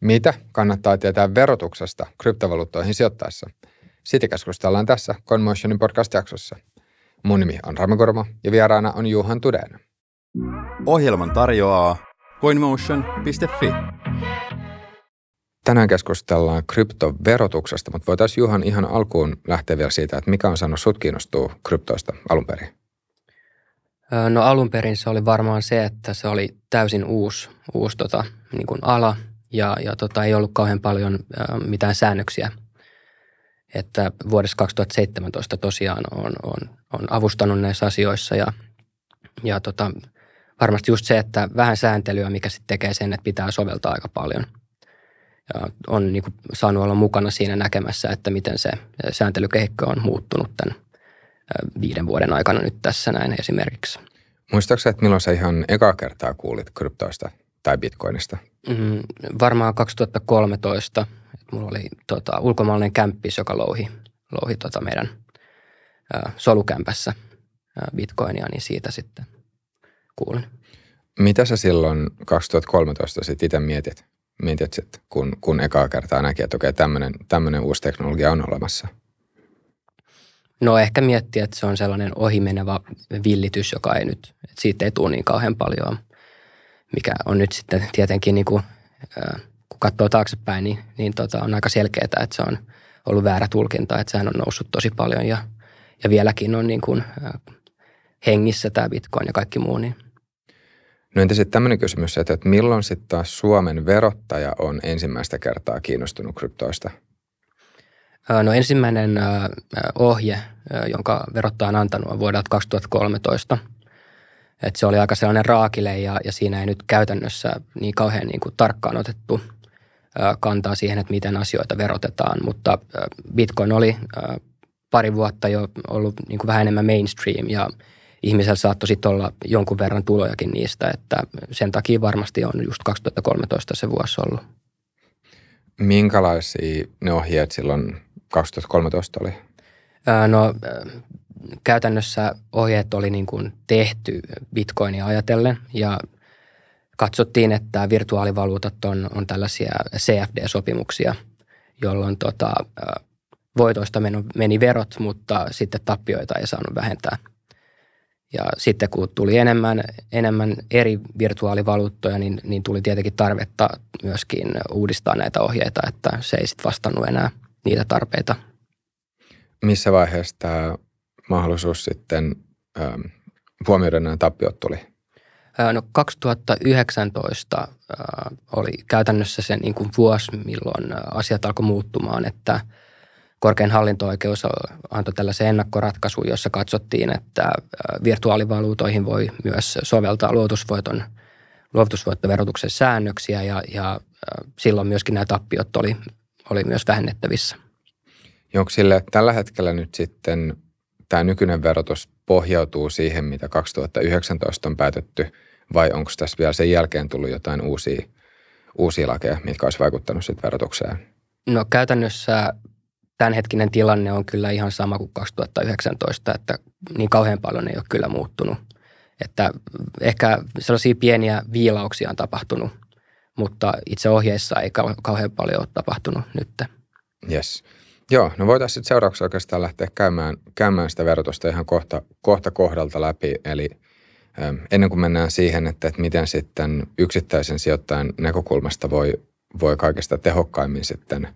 Mitä kannattaa tietää verotuksesta kryptovaluuttoihin sijoittaessa? Siitä keskustellaan tässä CoinMotionin podcast-jaksossa. Mun nimi on Rami Kormo ja vieraana on Juhan Tudeen. Ohjelman tarjoaa coinmotion.fi. Tänään keskustellaan kryptoverotuksesta, mutta voitaisiin Juhan ihan alkuun lähteä vielä siitä, että mikä on saanut sut kiinnostua kryptoista alun perin? No alun perin se oli varmaan se, että se oli täysin uusi, uusi tota, niin kuin ala ja, ja tota, ei ollut kauhean paljon ä, mitään säännöksiä. Että vuodessa 2017 tosiaan on, on, on avustanut näissä asioissa ja, ja tota, varmasti just se, että vähän sääntelyä, mikä sitten tekee sen, että pitää soveltaa aika paljon. Ja on niin kuin, saanut olla mukana siinä näkemässä, että miten se sääntelykehikko on muuttunut tämän viiden vuoden aikana nyt tässä näin esimerkiksi. Muistaakseni, että milloin sä ihan ekaa kertaa kuulit kryptoista tai bitcoinista? Mm, varmaan 2013. Mulla oli tota, ulkomaalainen kämppis, joka louhi, louhi tota meidän ä, solukämpässä ä, bitcoinia, niin siitä sitten kuulin. Mitä sä silloin 2013 sitten itse mietit, mietit sit, kun, kun ekaa kertaa näki, että okei, tämmöinen uusi teknologia on olemassa? No ehkä miettiä, että se on sellainen ohimenevä villitys, joka ei nyt, että siitä ei tule niin kauhean paljon, mikä on nyt sitten tietenkin niin kuin, kun katsoo taaksepäin, niin, niin tota, on aika selkeää, että se on ollut väärä tulkinta, että sehän on noussut tosi paljon ja, ja vieläkin on niin kuin, hengissä tämä bitcoin ja kaikki muu. Niin. No entä sitten tämmöinen kysymys, että, että milloin sitten taas Suomen verottaja on ensimmäistä kertaa kiinnostunut kryptoista – No ensimmäinen ohje, jonka verottaja on antanut, on vuodelta 2013. Et se oli aika sellainen raakile ja, ja siinä ei nyt käytännössä niin kauhean niin kuin tarkkaan otettu kantaa siihen, että miten asioita verotetaan, mutta Bitcoin oli pari vuotta jo ollut niin kuin vähän enemmän mainstream ja ihmisellä saattoi sitten olla jonkun verran tulojakin niistä, että sen takia varmasti on just 2013 se vuosi ollut. Minkälaisia ne ohjeet silloin 2013 oli? No käytännössä ohjeet oli niin kuin tehty bitcoinia ajatellen ja katsottiin, että virtuaalivaluutat on, on tällaisia CFD-sopimuksia, jolloin tota, voitoista meni, verot, mutta sitten tappioita ei saanut vähentää. Ja sitten kun tuli enemmän, enemmän eri virtuaalivaluuttoja, niin, niin tuli tietenkin tarvetta myöskin uudistaa näitä ohjeita, että se ei sitten vastannut enää – niitä tarpeita. Missä vaiheessa tämä mahdollisuus sitten ähm, huomioida nämä tappiot tuli? No 2019 äh, oli käytännössä se niin kuin vuosi, milloin asiat alkoi muuttumaan, että korkein hallinto-oikeus antoi tällaisen ennakkoratkaisun, jossa katsottiin, että virtuaalivaluutoihin voi myös soveltaa luotusvoiton, luovutusvoittoverotuksen säännöksiä ja, ja silloin myöskin nämä tappiot oli oli myös vähennettävissä. Onko sille tällä hetkellä nyt sitten tämä nykyinen verotus pohjautuu siihen, mitä 2019 on päätetty, vai onko tässä vielä sen jälkeen tullut jotain uusia, uusia lakeja, mitkä olisi vaikuttanut sitten verotukseen? No käytännössä tämänhetkinen tilanne on kyllä ihan sama kuin 2019, että niin kauhean paljon ei ole kyllä muuttunut. Että ehkä sellaisia pieniä viilauksia on tapahtunut mutta itse ohjeissa ei kauhean paljon ole tapahtunut nyt. Yes. Joo, no voitaisiin sitten seuraavaksi oikeastaan lähteä käymään, käymään sitä verotusta ihan kohta, kohta kohdalta läpi. Eli ähm, ennen kuin mennään siihen, että, että miten sitten yksittäisen sijoittajan näkökulmasta voi, voi kaikista tehokkaimmin sitten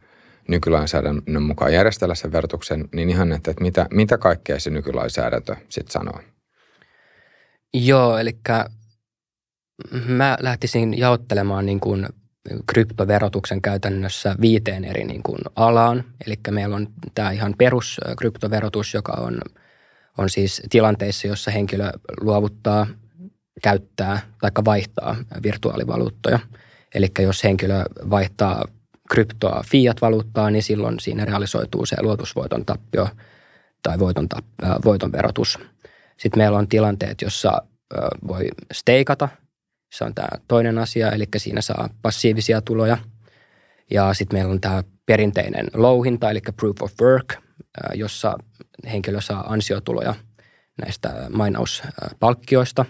nykylainsäädännön mukaan järjestellä sen verotuksen, niin ihan, että, että mitä, mitä kaikkea se nykylainsäädäntö sitten sanoo? Joo, eli mä lähtisin jaottelemaan niin kuin kryptoverotuksen käytännössä viiteen eri niin kuin alaan. Eli meillä on tämä ihan perus kryptoverotus, joka on, on siis tilanteissa, jossa henkilö luovuttaa, käyttää tai vaihtaa virtuaalivaluuttoja. Eli jos henkilö vaihtaa kryptoa fiat-valuuttaa, niin silloin siinä realisoituu se luotusvoiton tappio tai voiton, äh, voiton verotus. Sitten meillä on tilanteet, jossa voi steikata – se on tämä toinen asia, eli siinä saa passiivisia tuloja. Ja sitten meillä on tämä perinteinen louhinta, eli proof of work, jossa henkilö saa ansiotuloja näistä mainauspalkkioista.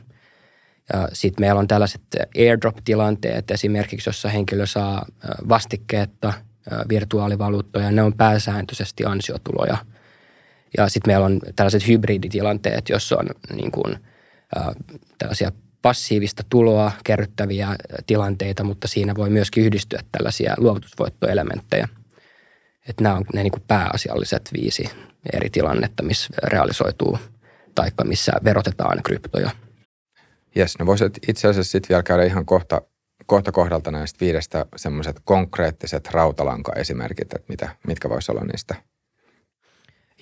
Sitten meillä on tällaiset airdrop-tilanteet esimerkiksi, jossa henkilö saa vastikkeetta virtuaalivaluuttoja. Ne on pääsääntöisesti ansiotuloja. Ja sitten meillä on tällaiset hybriditilanteet, jossa on niin kuin, tällaisia passiivista tuloa kerryttäviä tilanteita, mutta siinä voi myöskin yhdistyä tällaisia luovutusvoittoelementtejä. Että nämä on ne niin kuin pääasialliset viisi eri tilannetta, missä realisoituu tai missä verotetaan kryptoja. Jes, no voisit itse asiassa sitten vielä käydä ihan kohta, kohta kohdalta näistä viidestä semmoiset konkreettiset rautalanka-esimerkit, että mitä, mitkä voisi olla niistä?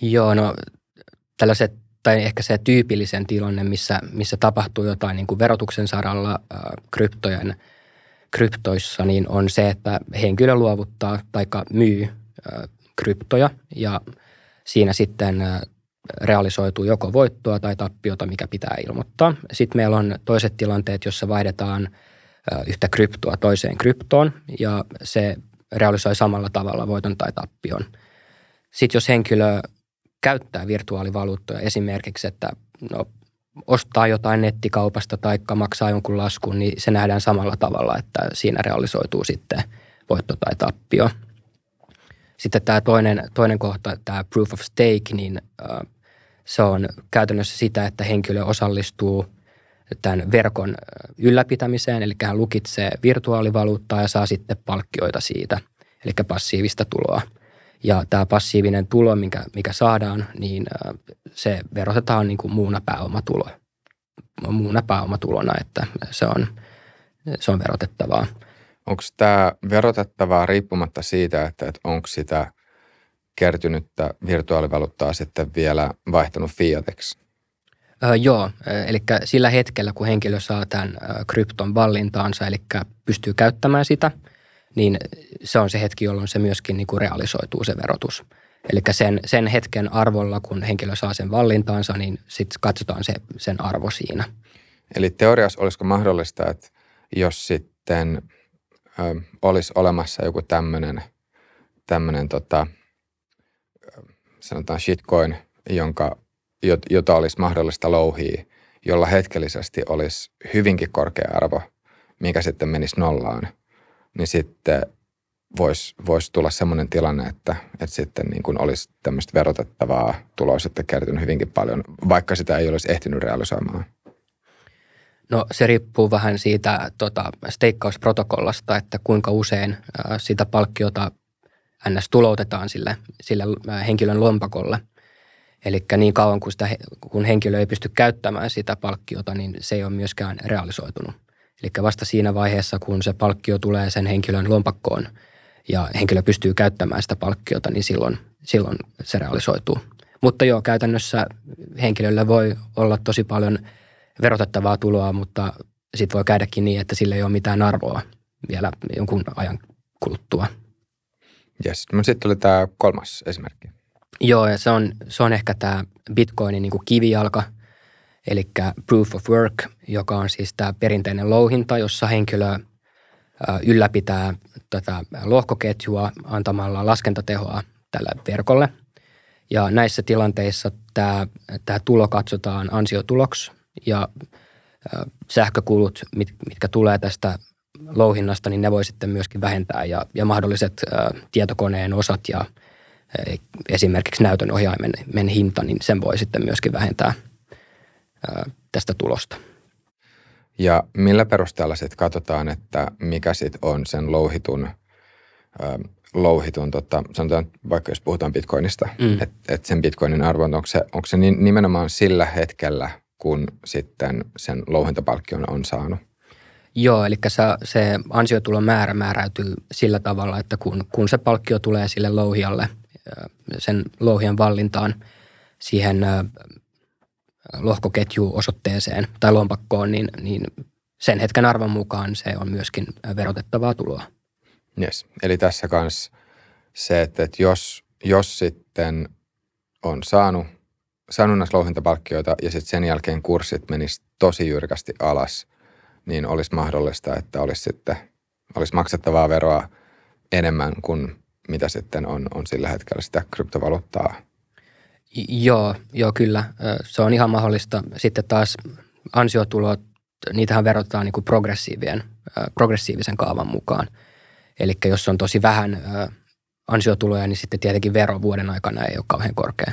Joo, no tällaiset, tai ehkä se tyypillisen tilanne, missä, missä tapahtuu jotain niin kuin verotuksen saralla äh, kryptojen, kryptoissa, niin on se, että henkilö luovuttaa tai myy äh, kryptoja ja siinä sitten äh, realisoituu joko voittoa tai tappiota, mikä pitää ilmoittaa. Sitten meillä on toiset tilanteet, jossa vaihdetaan yhtä kryptoa toiseen kryptoon ja se realisoi samalla tavalla voiton tai tappion. Sitten jos henkilö käyttää virtuaalivaluuttoja esimerkiksi, että no, ostaa jotain nettikaupasta tai maksaa jonkun laskun, niin se nähdään samalla tavalla, että siinä realisoituu sitten voitto tai tappio. Sitten tämä toinen, toinen kohta, tämä proof of stake, niin se on käytännössä sitä, että henkilö osallistuu tämän verkon ylläpitämiseen, eli hän lukitsee virtuaalivaluuttaa ja saa sitten palkkioita siitä, eli passiivista tuloa. Ja tämä passiivinen tulo, mikä, mikä saadaan, niin se verotetaan niin kuin muuna pääomatulo, muuna pääomatulona, että se on, se on verotettavaa. Onko tämä verotettavaa riippumatta siitä, että, että onko sitä kertynyttä virtuaalivaluuttaa sitten vielä vaihtanut fiateksi? Öö, joo, eli sillä hetkellä, kun henkilö saa tämän krypton vallintaansa, eli pystyy käyttämään sitä, niin se on se hetki, jolloin se myöskin niin kuin realisoituu se verotus. Eli sen, sen hetken arvolla, kun henkilö saa sen vallintaansa, niin sitten katsotaan se, sen arvo siinä. Eli teoriassa olisiko mahdollista, että jos sitten ö, olisi olemassa joku tämmöinen tämmöinen tota, sanotaan shitcoin, jonka, jota olisi mahdollista louhia, jolla hetkellisesti olisi hyvinkin korkea arvo, mikä sitten menisi nollaan, niin sitten voisi vois tulla sellainen tilanne, että, että sitten niin kuin olisi tämmöistä verotettavaa tuloa sitten kertynyt hyvinkin paljon, vaikka sitä ei olisi ehtinyt realisoimaan. No se riippuu vähän siitä tota, steikkausprotokollasta, että kuinka usein ä, sitä palkkiota ns. tuloutetaan sille, sille henkilön lompakolle. Eli niin kauan kun, sitä, kun henkilö ei pysty käyttämään sitä palkkiota, niin se ei ole myöskään realisoitunut. Eli vasta siinä vaiheessa, kun se palkkio tulee sen henkilön lompakkoon ja henkilö pystyy käyttämään sitä palkkiota, niin silloin, silloin se realisoituu. Mutta joo, käytännössä henkilöllä voi olla tosi paljon verotettavaa tuloa, mutta sitten voi käydäkin niin, että sillä ei ole mitään arvoa vielä jonkun ajan kuluttua. Yes. No sitten tuli tämä kolmas esimerkki. Joo, ja se on, se on ehkä tämä Bitcoinin niin kuin kivijalka, eli proof of work, joka on siis tämä perinteinen louhinta, jossa henkilö ylläpitää tätä lohkoketjua antamalla laskentatehoa tällä verkolle. Ja näissä tilanteissa tämä, tämä tulo katsotaan ansiotuloksi ja sähkökulut, mitkä tulee tästä louhinnasta, niin ne voi sitten myöskin vähentää ja, ja mahdolliset tietokoneen osat ja ä, esimerkiksi näytön ohjaimen hinta, niin sen voi sitten myöskin vähentää tästä tulosta. Ja millä perusteella sitten katsotaan, että mikä sitten on sen louhitun, louhitun tota, sanotaan vaikka jos puhutaan bitcoinista, mm. että et sen bitcoinin arvo, onko se, onko se nimenomaan sillä hetkellä, kun sitten sen louhintapalkkion on saanut? Joo, eli se, se ansiotulon määrä määräytyy sillä tavalla, että kun, kun se palkkio tulee sille louhijalle, sen louhijan vallintaan, siihen lohkoketju-osoitteeseen tai lompakkoon, niin, niin sen hetken arvon mukaan se on myöskin verotettavaa tuloa. Yes. Eli tässä kanssa se, että, että jos, jos sitten on saanut, saanut näistä louhintapalkkioita ja sitten sen jälkeen kurssit menis tosi jyrkästi alas – niin olisi mahdollista, että olisi sitten olisi maksettavaa veroa enemmän kuin mitä sitten on, on sillä hetkellä sitä kryptovaluuttaa. Joo, joo kyllä. Se on ihan mahdollista. Sitten taas ansiotulot niitähän verotetaan niin kuin progressiivien, progressiivisen kaavan mukaan. Eli jos on tosi vähän ansiotuloja, niin sitten tietenkin vero vuoden aikana ei ole kauhean korkea.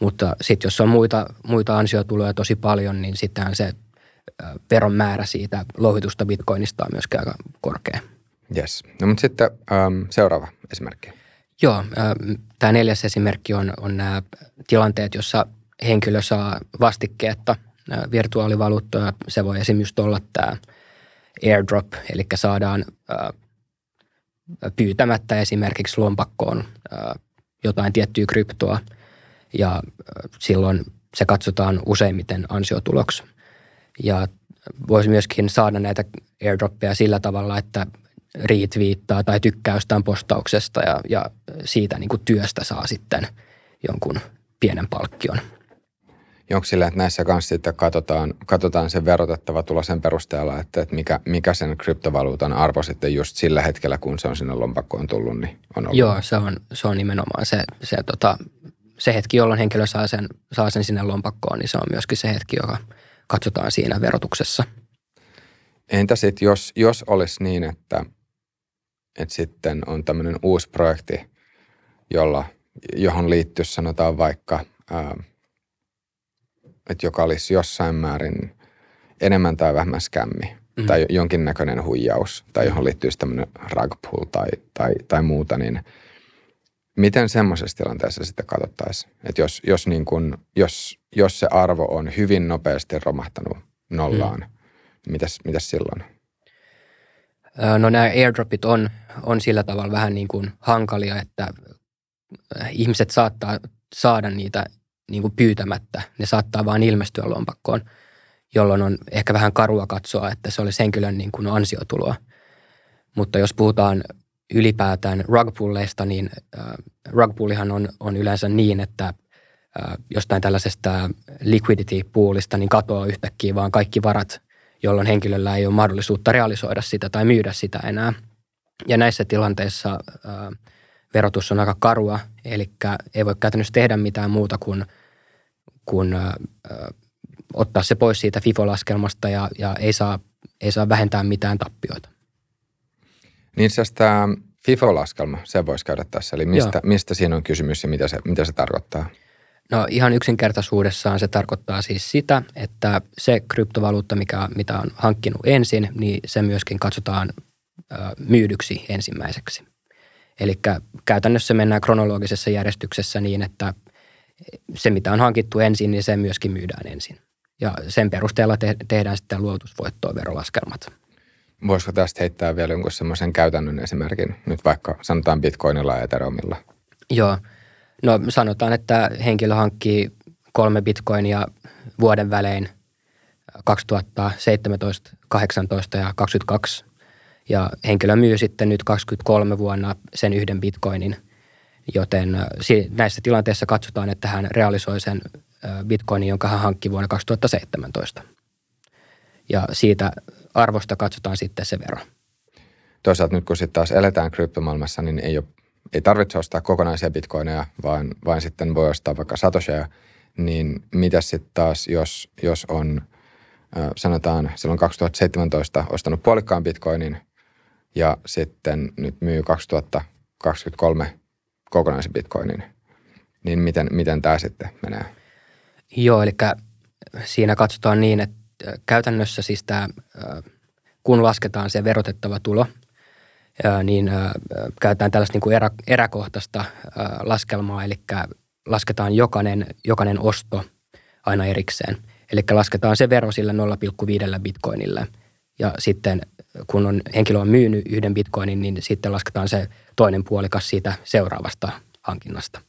Mutta sitten jos on muita, muita ansiotuloja tosi paljon, niin sittenhän se veron määrä siitä louhitusta bitcoinista on myöskin aika korkea. Yes. No mutta sitten ähm, seuraava esimerkki. Joo, äh, tämä neljäs esimerkki on, on nämä tilanteet, jossa henkilö saa vastikkeetta äh, virtuaalivaluuttoja. Se voi esimerkiksi olla tämä airdrop, eli saadaan äh, pyytämättä esimerkiksi lompakkoon jotain tiettyä kryptoa ja silloin se katsotaan useimmiten ansiotuloksi. Ja voisi myöskin saada näitä airdroppeja sillä tavalla, että retweettaa tai tykkää jostain postauksesta ja, ja siitä niin kuin työstä saa sitten jonkun pienen palkkion. Onko sillä, että näissä kanssa sitten katsotaan, katsotaan sen verotettava tulo sen perusteella, että, että mikä, mikä sen kryptovaluutan arvo sitten just sillä hetkellä, kun se on sinne lompakkoon tullut, niin on ollut? Joo, se on, se on nimenomaan se, se, tota, se hetki, jolloin henkilö saa sen, saa sen sinne lompakkoon, niin se on myöskin se hetki, joka katsotaan siinä verotuksessa. Entä sitten, jos, jos olisi niin, että, että sitten on tämmöinen uusi projekti, jolla, johon liittyy sanotaan vaikka, ää, että joka olisi jossain määrin enemmän tai vähemmän skämmi mm-hmm. tai jonkinnäköinen huijaus tai johon liittyisi tämmöinen rug pull tai, tai, tai muuta, niin miten semmoisessa tilanteessa sitten katsottaisiin? Että jos, jos, niin kun, jos, jos se arvo on hyvin nopeasti romahtanut nollaan, mm. mitäs, mitäs silloin? No nämä airdropit on, on sillä tavalla vähän niin kuin hankalia, että ihmiset saattaa saada niitä niin kuin pyytämättä. Ne saattaa vain ilmestyä lompakkoon, jolloin on ehkä vähän karua katsoa, että se olisi henkilön niin kuin ansiotuloa. Mutta jos puhutaan ylipäätään rugpulleista, niin äh, rugpullihan on, on yleensä niin, että äh, jostain tällaisesta liquidity poolista niin katoaa yhtäkkiä vaan kaikki varat, jolloin henkilöllä ei ole mahdollisuutta realisoida sitä tai myydä sitä enää. Ja näissä tilanteissa äh, verotus on aika karua, eli ei voi käytännössä tehdä mitään muuta kuin, kuin äh, ottaa se pois siitä FIFO-laskelmasta ja, ja ei, saa, ei saa vähentää mitään tappioita. Niin tämä FIFO-laskelma, se voisi käydä tässä. Eli mistä, mistä siinä on kysymys ja mitä se, mitä se tarkoittaa? No ihan yksinkertaisuudessaan se tarkoittaa siis sitä, että se kryptovaluutta, mikä, mitä on hankkinut ensin, niin se myöskin katsotaan ö, myydyksi ensimmäiseksi. Eli käytännössä mennään kronologisessa järjestyksessä niin, että se mitä on hankittu ensin, niin se myöskin myydään ensin. Ja sen perusteella te- tehdään sitten luotusvoittoa verolaskelmat. Voisiko tästä heittää vielä jonkun semmoisen käytännön esimerkin, nyt vaikka sanotaan bitcoinilla ja ethereumilla? Joo, no sanotaan, että henkilö hankkii kolme bitcoinia vuoden välein 2017, 18 ja 22 ja henkilö myy sitten nyt 23 vuonna sen yhden bitcoinin, joten näissä tilanteissa katsotaan, että hän realisoi sen bitcoinin, jonka hän hankki vuonna 2017. Ja siitä arvosta katsotaan sitten se vero. Toisaalta nyt kun sitten taas eletään kryptomaailmassa, niin ei, ole, ei tarvitse ostaa kokonaisia bitcoineja, vaan, vaan sitten voi ostaa vaikka satosheja. Niin mitä sitten taas, jos, jos on sanotaan silloin 2017 ostanut puolikkaan bitcoinin ja sitten nyt myy 2023 kokonaisen bitcoinin, niin miten, miten tämä sitten menee? Joo, eli siinä katsotaan niin, että käytännössä siis tämä, kun lasketaan se verotettava tulo, niin käytetään tällaista niin kuin erä, eräkohtaista laskelmaa, eli lasketaan jokainen, jokainen osto aina erikseen. Eli lasketaan se vero sillä 0,5 bitcoinille ja sitten kun on, henkilö on myynyt yhden bitcoinin, niin sitten lasketaan se toinen puolikas siitä seuraavasta hankinnasta.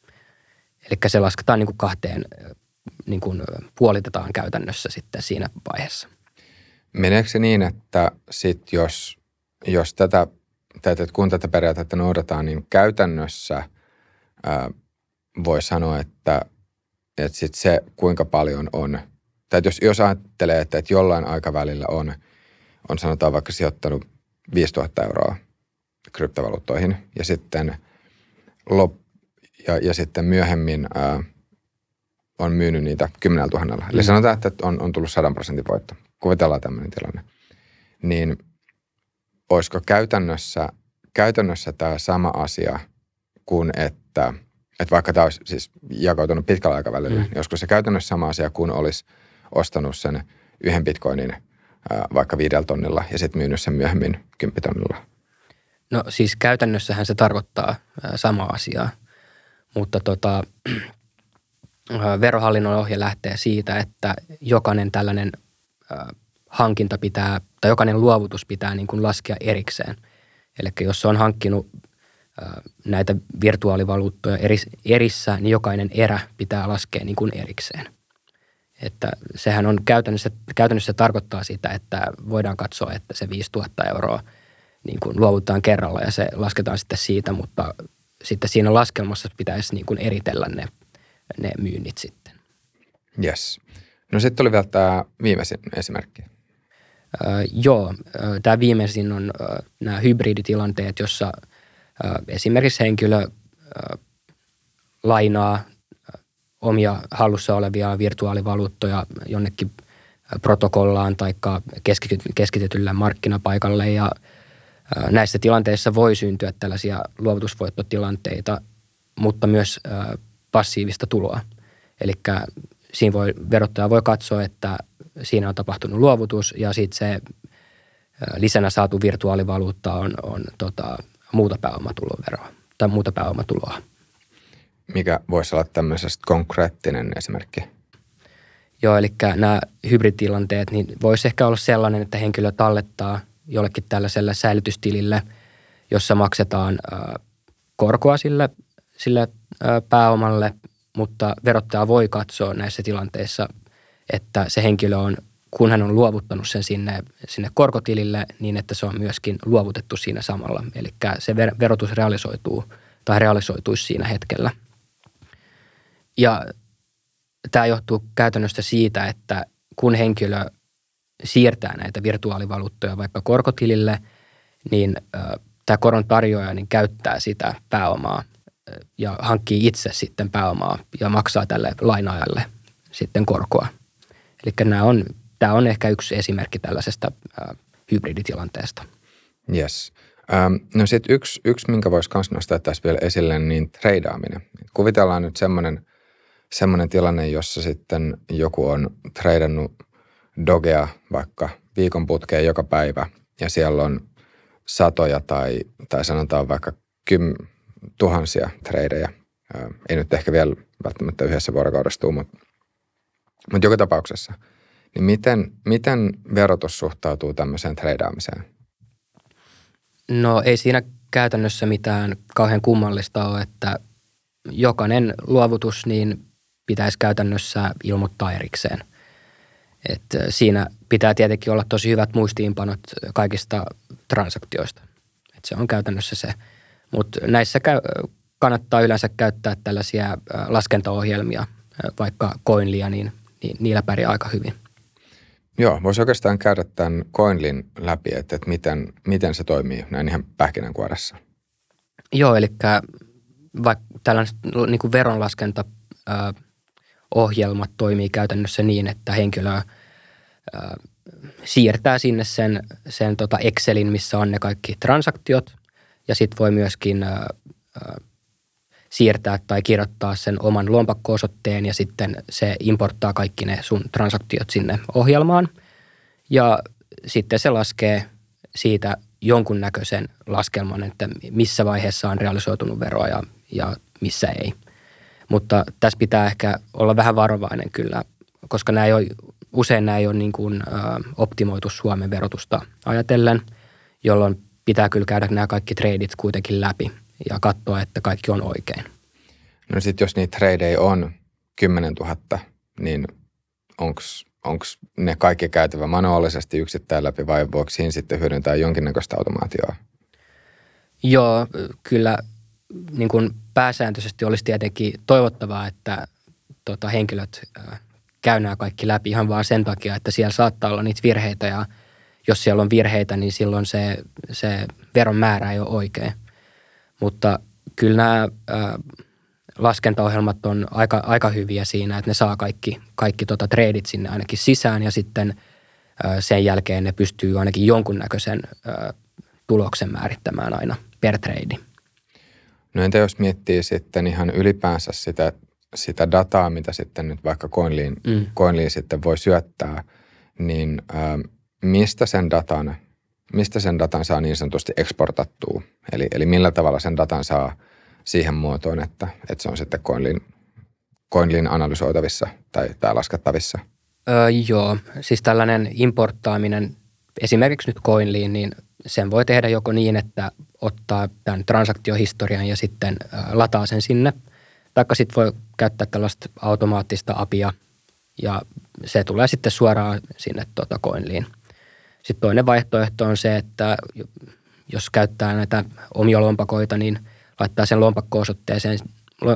Eli se lasketaan niin kuin kahteen niin kuin puolitetaan käytännössä sitten siinä vaiheessa. Meneekö se niin, että sit jos, jos tätä, tätä, kun tätä periaatetta noudataan, niin käytännössä ää, voi sanoa, että, että sit se kuinka paljon on, tai jos, jos ajattelee, että, että jollain aikavälillä on, on sanotaan vaikka sijoittanut 5000 euroa kryptovaluuttoihin ja sitten, lop, ja, ja sitten myöhemmin ää, on myynyt niitä 10 000. Eli mm. sanotaan, että on, on tullut 100 prosentin voitto. kuvitellaan tämmöinen tilanne, niin olisiko käytännössä, käytännössä tämä sama asia kuin että, että vaikka tämä olisi siis jakautunut pitkällä aikavälillä, mm. niin olisiko se käytännössä sama asia kuin olisi ostanut sen yhden bitcoinin vaikka viidellä tonnilla ja sitten myynyt sen myöhemmin kymppitonnilla? No siis käytännössähän se tarkoittaa samaa asiaa, mutta tota, verohallinnon ohje lähtee siitä, että jokainen tällainen hankinta pitää, tai jokainen luovutus pitää niin kuin laskea erikseen. Eli jos se on hankkinut näitä virtuaalivaluuttoja erissä, niin jokainen erä pitää laskea niin kuin erikseen. Että sehän on käytännössä, käytännössä tarkoittaa sitä, että voidaan katsoa, että se 5000 euroa niin kuin luovutaan kerralla ja se lasketaan sitten siitä, mutta sitten siinä laskelmassa pitäisi niin kuin eritellä ne, ne myynnit sitten. Yes. No sitten oli vielä tämä viimeisin esimerkki. Äh, joo, tämä viimeisin on äh, nämä hybriditilanteet, jossa äh, esimerkiksi henkilö äh, lainaa omia hallussa olevia virtuaalivaluuttoja jonnekin protokollaan tai keskitetylle markkinapaikalle ja näissä tilanteissa voi syntyä tällaisia luovutusvoittotilanteita, mutta myös passiivista tuloa. Eli siinä voi, verottaja voi katsoa, että siinä on tapahtunut luovutus ja sitten se lisänä saatu virtuaalivaluutta on, on tota, muuta pääomatuloveroa tai muuta pääomatuloa. Mikä voisi olla tämmöisestä konkreettinen esimerkki? Joo, eli nämä hybriditilanteet, niin voisi ehkä olla sellainen, että henkilö tallettaa jollekin tällaiselle säilytystilille, jossa maksetaan korkoa sille, sille pääomalle, mutta verottaja voi katsoa näissä tilanteissa, että se henkilö on, kun hän on luovuttanut sen sinne, sinne korkotilille, niin että se on myöskin luovutettu siinä samalla. Eli se verotus realisoituu tai realisoituisi siinä hetkellä. Ja tämä johtuu käytännössä siitä, että kun henkilö siirtää näitä virtuaalivaluuttoja vaikka korkotilille, niin tämä koron tarjoaja niin käyttää sitä pääomaa ja hankkii itse sitten pääomaa ja maksaa tälle lainaajalle sitten korkoa. Eli nämä on, tämä on ehkä yksi esimerkki tällaisesta hybriditilanteesta. Yes. No sitten yksi, yksi, minkä voisi myös nostaa tässä vielä esille, niin treidaaminen. Kuvitellaan nyt semmoinen, semmoinen tilanne, jossa sitten joku on treidannut dogea vaikka viikon putkeen joka päivä ja siellä on satoja tai, tai sanotaan vaikka kym, tuhansia treidejä. Ei nyt ehkä vielä välttämättä yhdessä vuorokaudessa tule, mutta, mutta joka tapauksessa. Niin miten, miten verotus suhtautuu tämmöiseen treidaamiseen? No ei siinä käytännössä mitään kauhean kummallista ole, että jokainen luovutus niin pitäisi käytännössä ilmoittaa erikseen. Et siinä pitää tietenkin olla tosi hyvät muistiinpanot kaikista transaktioista. Et se on käytännössä se. Mutta näissä käy, kannattaa yleensä käyttää tällaisia laskentaohjelmia, vaikka Coinlia, niin, niin niillä pärjää aika hyvin. Joo, voisi oikeastaan käydä tämän Coinlin läpi, että, että miten, miten se toimii näin ihan pähkinänkuoressa. Joo, eli vaikka tällaiset niin kuin veronlaskenta ohjelmat toimii käytännössä niin, että henkilö siirtää sinne sen, sen tota Excelin, missä on ne kaikki transaktiot, ja sitten voi myöskin siirtää tai kirjoittaa sen oman lompakko-osoitteen ja sitten se importtaa kaikki ne sun transaktiot sinne ohjelmaan. Ja sitten se laskee siitä jonkunnäköisen laskelman, että missä vaiheessa on realisoitunut veroa ja, ja missä ei. Mutta tässä pitää ehkä olla vähän varovainen kyllä, koska nämä ei ole, usein nämä ei ole niin kuin, ö, optimoitu Suomen verotusta ajatellen, jolloin pitää kyllä käydä nämä kaikki treidit kuitenkin läpi – ja katsoa, että kaikki on oikein. No sitten jos niitä tradeja on 10 000, niin onko ne kaikki käytävä manuaalisesti yksittäin läpi vai voiko siinä sitten hyödyntää jonkinnäköistä automaatioa? Joo, kyllä niin kuin pääsääntöisesti olisi tietenkin toivottavaa, että tota, henkilöt käy nämä kaikki läpi ihan vaan sen takia, että siellä saattaa olla niitä virheitä ja jos siellä on virheitä, niin silloin se, se veron määrä ei ole oikein. Mutta kyllä nämä ää, laskentaohjelmat on aika, aika hyviä siinä, että ne saa kaikki, kaikki tota treidit sinne ainakin sisään ja sitten sen jälkeen ne pystyy ainakin jonkunnäköisen tuloksen määrittämään aina per trade. No entä jos miettii sitten ihan ylipäänsä sitä, sitä dataa, mitä sitten nyt vaikka Coinliin, mm. Coinliin sitten voi syöttää, niin ä, mistä sen datan, mistä sen datan saa niin sanotusti eksportattua? Eli, eli millä tavalla sen datan saa siihen muotoon, että, että se on sitten Coinliin, Coinliin analysoitavissa tai, tai laskettavissa? Öö, joo, siis tällainen importtaaminen esimerkiksi nyt Coinliin, niin sen voi tehdä joko niin, että ottaa tämän transaktiohistorian ja sitten lataa sen sinne. Taikka sitten voi käyttää tällaista automaattista apia ja se tulee sitten suoraan sinne tuota Coinliin. Sitten toinen vaihtoehto on se, että jos käyttää näitä omia lompakoita, niin laittaa sen lompakko-osoitteeseen,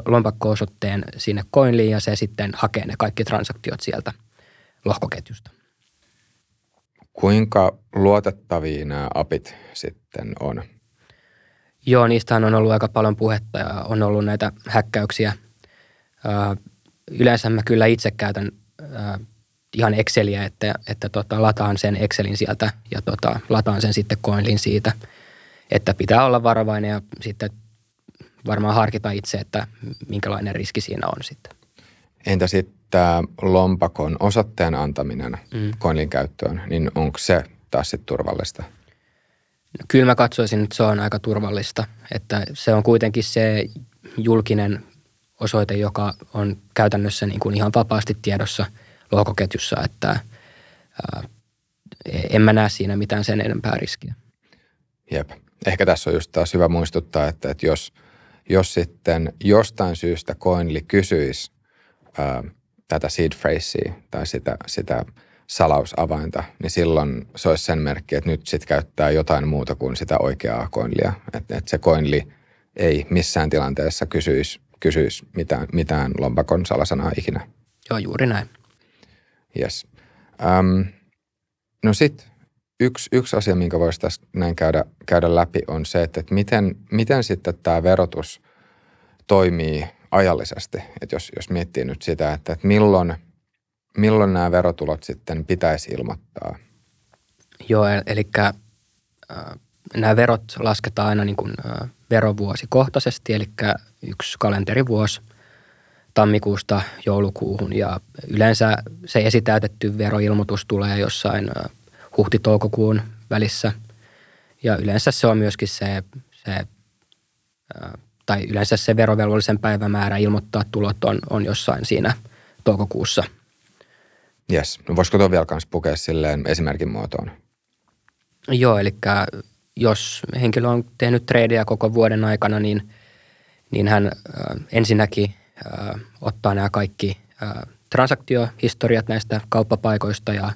lompakko-osoitteen sinne Coinliin ja se sitten hakee ne kaikki transaktiot sieltä lohkoketjusta. Kuinka luotettavia nämä apit sitten on? Joo, niistähän on ollut aika paljon puhetta ja on ollut näitä häkkäyksiä. Yleensä mä kyllä itse käytän ihan Exceliä, että, että tota, lataan sen Excelin sieltä ja tota, lataan sen sitten Coinlin siitä. Että pitää olla varovainen ja sitten varmaan harkita itse, että minkälainen riski siinä on sitten. Entä sitten lompakon osoitteen antaminen mm. Coinlin käyttöön, niin onko se taas sitten turvallista? No, kyllä mä katsoisin, että se on aika turvallista. Että se on kuitenkin se julkinen osoite, joka on käytännössä niin kuin ihan vapaasti tiedossa lohkoketjussa, että ää, en mä näe siinä mitään sen enempää riskiä. Jep. Ehkä tässä on just taas hyvä muistuttaa, että, että jos, jos sitten jostain syystä Coinli kysyisi ää, tätä seed phrasea tai sitä, sitä salausavainta, niin silloin se olisi sen merkki, että nyt sitten käyttää jotain muuta kuin sitä oikeaa koinlia. Että et se koinli ei missään tilanteessa kysyisi, kysyisi mitään, mitään lompakon salasanaa ikinä. Joo, juuri näin. Yes. Um, no sitten yksi, yksi asia, minkä voisi tässä näin käydä, käydä läpi, on se, että, että miten, miten sitten tämä verotus toimii ajallisesti. Että jos, jos miettii nyt sitä, että, että milloin, milloin nämä verotulot sitten pitäisi ilmoittaa? Joo, eli äh, nämä verot lasketaan aina niin kuin, äh, verovuosikohtaisesti, eli yksi kalenterivuosi tammikuusta joulukuuhun ja yleensä se esitäytetty veroilmoitus tulee jossain huhti-toukokuun välissä ja yleensä se on myöskin se, se tai yleensä se verovelvollisen päivämäärä ilmoittaa tulot on, on jossain siinä toukokuussa. Jes. No voisiko tuon vielä kanssa pukea silleen esimerkin muotoon? Joo, eli jos henkilö on tehnyt tradeja koko vuoden aikana, niin, niin hän ensinnäkin ottaa nämä kaikki transaktiohistoriat näistä kauppapaikoista ja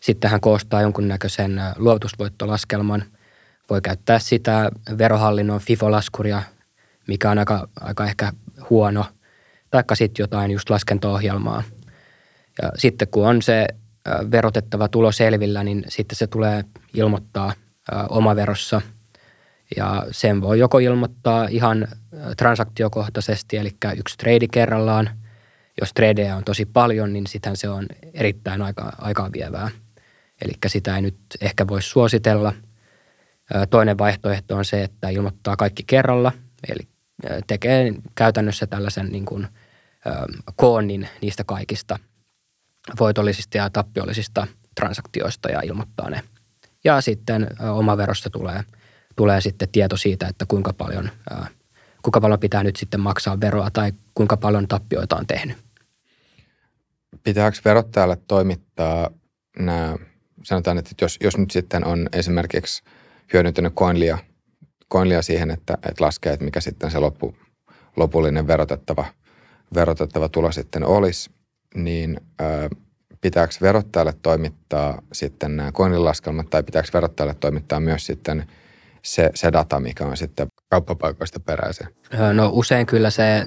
sitten hän koostaa jonkunnäköisen luovutusvoittolaskelman. Voi käyttää sitä verohallinnon FIFO-laskuria mikä on aika, aika ehkä huono, taikka sitten jotain just laskento-ohjelmaa. Ja sitten kun on se verotettava tulo selvillä, niin sitten se tulee ilmoittaa omaverossa. Ja sen voi joko ilmoittaa ihan transaktiokohtaisesti, eli yksi trade kerrallaan. Jos tradeja on tosi paljon, niin sitten se on erittäin aika, aikaa vievää. Eli sitä ei nyt ehkä voi suositella. Toinen vaihtoehto on se, että ilmoittaa kaikki kerralla, eli tekee käytännössä tällaisen niin kuin, koonnin niistä kaikista voitollisista ja tappiollisista transaktioista ja ilmoittaa ne. Ja sitten oma verosta tulee, tulee sitten tieto siitä, että kuinka paljon, kuinka paljon pitää nyt sitten maksaa veroa tai kuinka paljon tappioita on tehnyt. Pitääkö verottajalle toimittaa nämä, sanotaan, että jos, jos nyt sitten on esimerkiksi hyödyntänyt Coinlia – koinlia siihen, että, että laskee, että mikä sitten se loppu, lopullinen verotettava, verotettava tulo sitten olisi, niin ö, pitääkö verottajalle toimittaa sitten nämä koinilaskelmat tai pitääkö verottajalle toimittaa myös sitten se, se data, mikä on sitten kauppapaikoista peräisin? No usein kyllä se,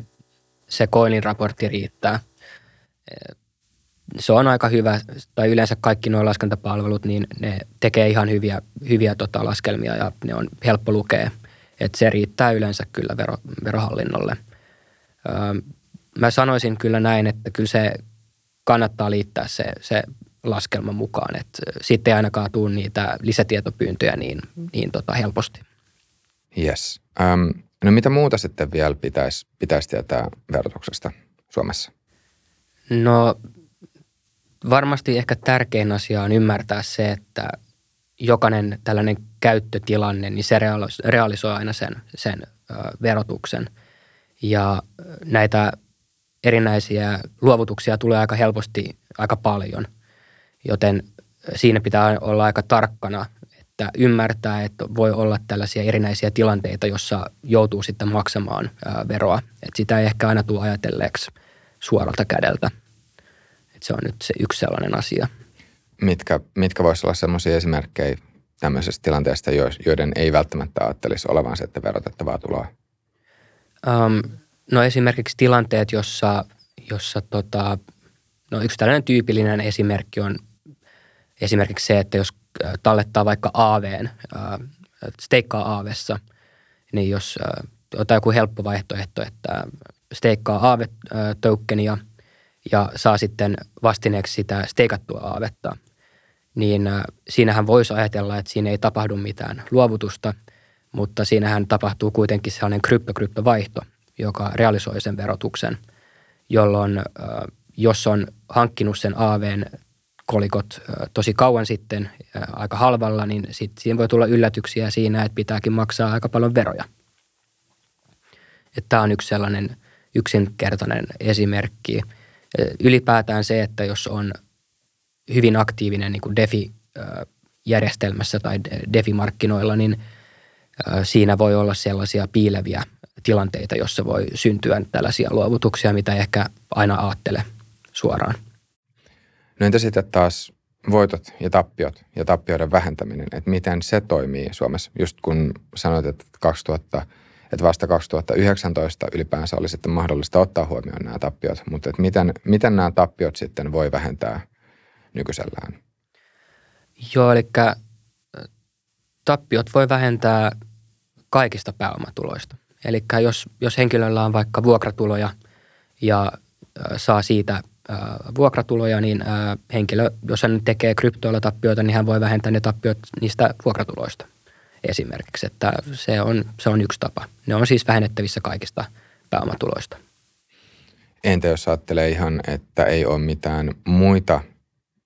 se koinin raportti riittää. Se on aika hyvä, tai yleensä kaikki nuo laskentapalvelut, niin ne tekee ihan hyviä, hyviä tota laskelmia ja ne on helppo lukea. Että se riittää yleensä kyllä vero, verohallinnolle. Öö, mä sanoisin kyllä näin, että kyllä se kannattaa liittää se, se laskelman mukaan. Et sitten ei ainakaan tule niitä lisätietopyyntöjä niin, niin tota helposti. Yes. Um, no mitä muuta sitten vielä pitäisi, pitäisi tietää verotuksesta Suomessa? No varmasti ehkä tärkein asia on ymmärtää se, että jokainen tällainen käyttötilanne, niin se realisoi aina sen, sen verotuksen. Ja näitä erinäisiä luovutuksia tulee aika helposti aika paljon, joten siinä pitää olla aika tarkkana, että ymmärtää, että voi olla tällaisia erinäisiä tilanteita, jossa joutuu sitten maksamaan veroa. Että sitä ei ehkä aina tule ajatelleeksi suoralta kädeltä. Että se on nyt se yksi sellainen asia. Mitkä, mitkä voisivat olla sellaisia esimerkkejä tämmöisestä tilanteesta, joiden ei välttämättä ajattelisi olevan sitten verotettavaa tuloa? Um, no esimerkiksi tilanteet, jossa, jossa tota, no yksi tällainen tyypillinen esimerkki on esimerkiksi se, että jos äh, tallettaa vaikka AVn, äh, steikkaa AVessa, niin jos äh, ottaa joku helppo vaihtoehto, että steikkaa AV-tokenia ja saa sitten vastineeksi sitä steikattua aavetta, niin siinähän voisi ajatella, että siinä ei tapahdu mitään luovutusta, mutta siinähän tapahtuu kuitenkin sellainen krypto-kryptovaihto, joka realisoi sen verotuksen, jolloin jos on hankkinut sen AVn kolikot tosi kauan sitten aika halvalla, niin sit siinä voi tulla yllätyksiä siinä, että pitääkin maksaa aika paljon veroja. Tämä on yksi sellainen yksinkertainen esimerkki. Ylipäätään se, että jos on hyvin aktiivinen niin kuin DeFi-järjestelmässä tai DeFi-markkinoilla, niin siinä voi olla sellaisia piileviä tilanteita, jossa voi syntyä tällaisia luovutuksia, mitä ehkä aina ajattele suoraan. No entä sitten taas voitot ja tappiot ja tappioiden vähentäminen, että miten se toimii Suomessa? Just kun sanoit, että 2000, että vasta 2019 ylipäänsä oli sitten mahdollista ottaa huomioon nämä tappiot, mutta että miten, miten nämä tappiot sitten voi vähentää nykyisellään? Joo, eli tappiot voi vähentää kaikista pääomatuloista. Eli jos, jos henkilöllä on vaikka vuokratuloja ja saa siitä vuokratuloja, niin henkilö, jos hän tekee kryptoilla tappioita, niin hän voi vähentää ne tappiot niistä vuokratuloista esimerkiksi. Että se on, se on yksi tapa. Ne on siis vähennettävissä kaikista pääomatuloista. Entä jos ajattelee ihan, että ei ole mitään muita,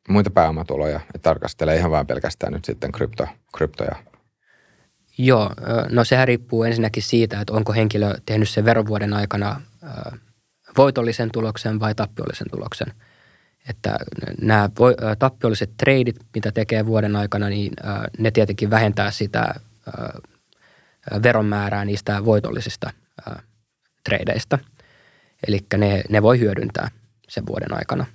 muita pääomatuloja, että tarkastelee ihan vain pelkästään nyt sitten krypto, kryptoja? Joo, no sehän riippuu ensinnäkin siitä, että onko henkilö tehnyt sen verovuoden aikana voitollisen tuloksen vai tappiollisen tuloksen. Että nämä tappiolliset treidit, mitä tekee vuoden aikana, niin ne tietenkin vähentää sitä veron määrää niistä voitollisista treideistä. Eli ne, ne voi hyödyntää sen vuoden aikana.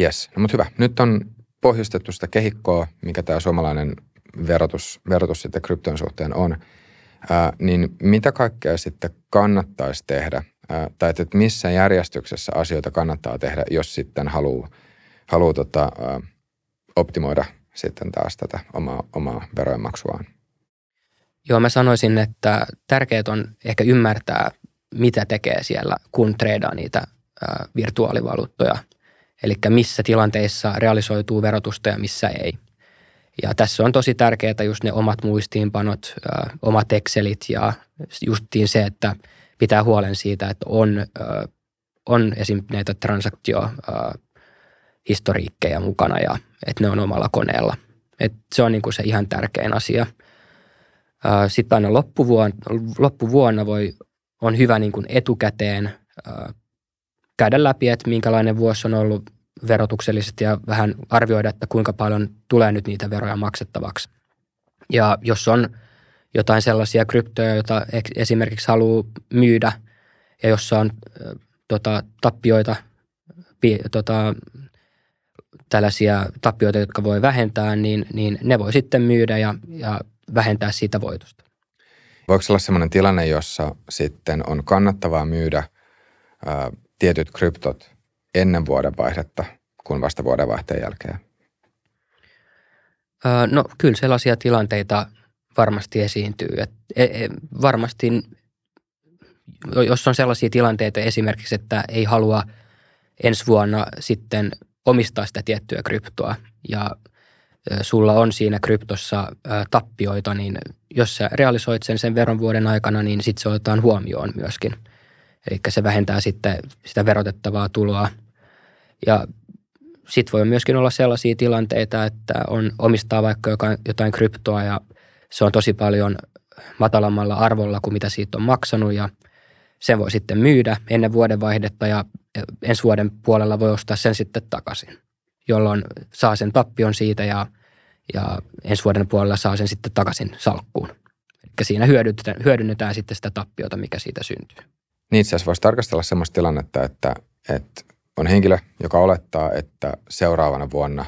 Yes, no mutta hyvä. Nyt on pohjustettu sitä kehikkoa, mikä tämä suomalainen verotus, verotus sitten krypton suhteen on. Ää, niin mitä kaikkea sitten kannattaisi tehdä – tai että missä järjestyksessä asioita kannattaa tehdä, jos sitten haluaa, haluaa tota, optimoida sitten taas tätä omaa, omaa verojenmaksuaan. Joo, mä sanoisin, että tärkeää on ehkä ymmärtää, mitä tekee siellä, kun treidaa niitä virtuaalivaluuttoja. Eli missä tilanteissa realisoituu verotusta ja missä ei. Ja tässä on tosi tärkeää just ne omat muistiinpanot, omat Excelit ja justiin se, että – pitää huolen siitä, että on, on esim. näitä transaktiohistoriikkeja mukana ja että ne on omalla koneella. Et se on niinku se ihan tärkein asia. Sitten aina loppuvuonna, loppuvuonna voi, on hyvä niinku etukäteen käydä läpi, että minkälainen vuosi on ollut verotuksellisesti ja vähän arvioida, että kuinka paljon tulee nyt niitä veroja maksettavaksi. Ja jos on jotain sellaisia kryptoja, joita esimerkiksi haluaa myydä ja jossa on tota, tappioita, pi, tota, tällaisia tappioita, jotka voi vähentää, niin, niin ne voi sitten myydä ja, ja vähentää siitä voitosta. Voiko olla sellainen tilanne, jossa sitten on kannattavaa myydä ää, tietyt kryptot ennen vuodenvaihdetta kuin vasta vuodenvaihteen jälkeen? no kyllä sellaisia tilanteita varmasti esiintyy. Et, e, e, varmasti, jos on sellaisia tilanteita esimerkiksi, että ei halua ensi vuonna sitten omistaa sitä tiettyä kryptoa ja sulla on siinä kryptossa tappioita, niin jos sä realisoit sen sen veron vuoden aikana, niin sitten se otetaan huomioon myöskin. Eli se vähentää sitten sitä verotettavaa tuloa. Ja sitten voi myöskin olla sellaisia tilanteita, että on omistaa vaikka jotain kryptoa ja se on tosi paljon matalammalla arvolla kuin mitä siitä on maksanut ja sen voi sitten myydä ennen vuodenvaihdetta ja ensi vuoden puolella voi ostaa sen sitten takaisin, jolloin saa sen tappion siitä ja, ja ensi vuoden puolella saa sen sitten takaisin salkkuun. Eli siinä hyödynnetään, hyödynnetään sitten sitä tappiota, mikä siitä syntyy. Niin itse asiassa voisi tarkastella sellaista tilannetta, että, että on henkilö, joka olettaa, että seuraavana vuonna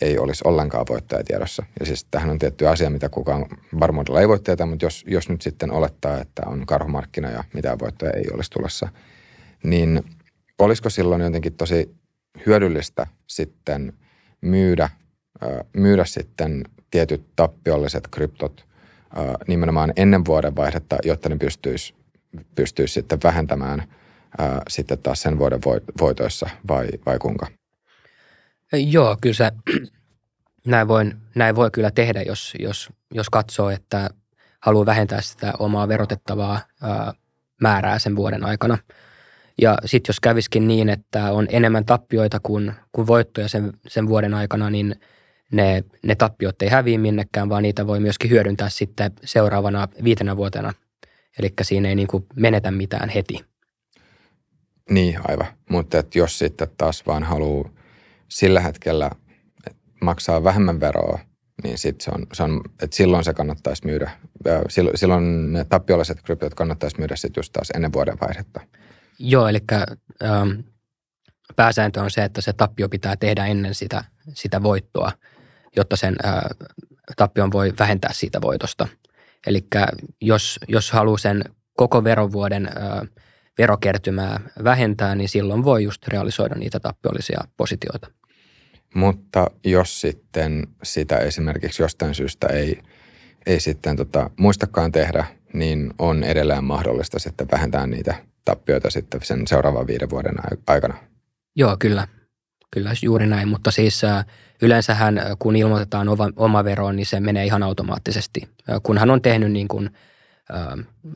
ei olisi ollenkaan voittajatiedossa. Ja siis tähän on tietty asia, mitä kukaan varmuudella ei voi tietää, mutta jos, jos nyt sitten olettaa, että on karhumarkkina ja mitään voittoja ei olisi tulossa, niin olisiko silloin jotenkin tosi hyödyllistä sitten myydä, myydä sitten tietyt tappiolliset kryptot nimenomaan ennen vuoden vaihdetta, jotta ne pystyisi, pystyisi sitten vähentämään – ää, sitten taas sen vuoden voitoissa vai, vai kuinka? Joo, kyllä se, näin, voin, näin voi kyllä tehdä, jos, jos, jos katsoo, että haluaa vähentää sitä omaa verotettavaa ää, määrää sen vuoden aikana. Ja sitten jos käviskin niin, että on enemmän tappioita kuin, kuin voittoja sen, sen vuoden aikana, niin ne, ne tappiot ei häviä minnekään, vaan niitä voi myöskin hyödyntää sitten seuraavana viitenä vuotena. Eli siinä ei niin kuin menetä mitään heti. Niin, aivan. Mutta jos sitten taas vaan haluaa sillä hetkellä maksaa vähemmän veroa, niin sit se on, se on, että silloin se kannattaisi myydä. Silloin, ne tappiolliset kryptot kannattaisi myydä sitten just taas ennen vuoden vaihdetta. Joo, eli ähm, pääsääntö on se, että se tappio pitää tehdä ennen sitä, sitä voittoa, jotta sen äh, tappion voi vähentää siitä voitosta. Eli jos, jos haluaa sen koko verovuoden äh, verokertymää vähentää, niin silloin voi just realisoida niitä tappiollisia positioita. Mutta jos sitten sitä esimerkiksi jostain syystä ei, ei sitten tota, muistakaan tehdä, niin on edelleen mahdollista sitten vähentää niitä tappioita sitten sen seuraavan viiden vuoden aikana. Joo, kyllä. Kyllä juuri näin, mutta siis yleensähän kun ilmoitetaan oma veroon, niin se menee ihan automaattisesti. Kunhan on tehnyt niin kuin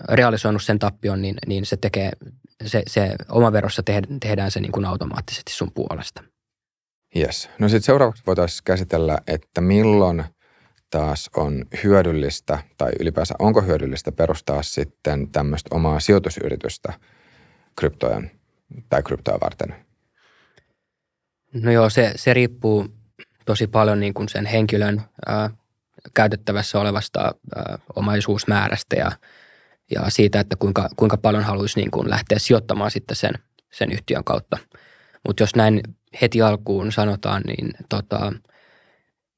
realisoinut sen tappion, niin, niin se tekee, se, se oma verossa tehdään se niin kuin automaattisesti sun puolesta. Yes. No sitten seuraavaksi voitaisiin käsitellä, että milloin taas on hyödyllistä tai ylipäänsä onko hyödyllistä perustaa sitten tämmöistä omaa sijoitusyritystä kryptojen tai kryptoja varten? No joo, se, se riippuu tosi paljon niin kuin sen henkilön ää, käytettävässä olevasta ä, omaisuusmäärästä ja, ja siitä, että kuinka, kuinka paljon haluaisi niin kuin lähteä sijoittamaan sitten sen, sen yhtiön kautta. Mutta jos näin heti alkuun sanotaan, niin tota,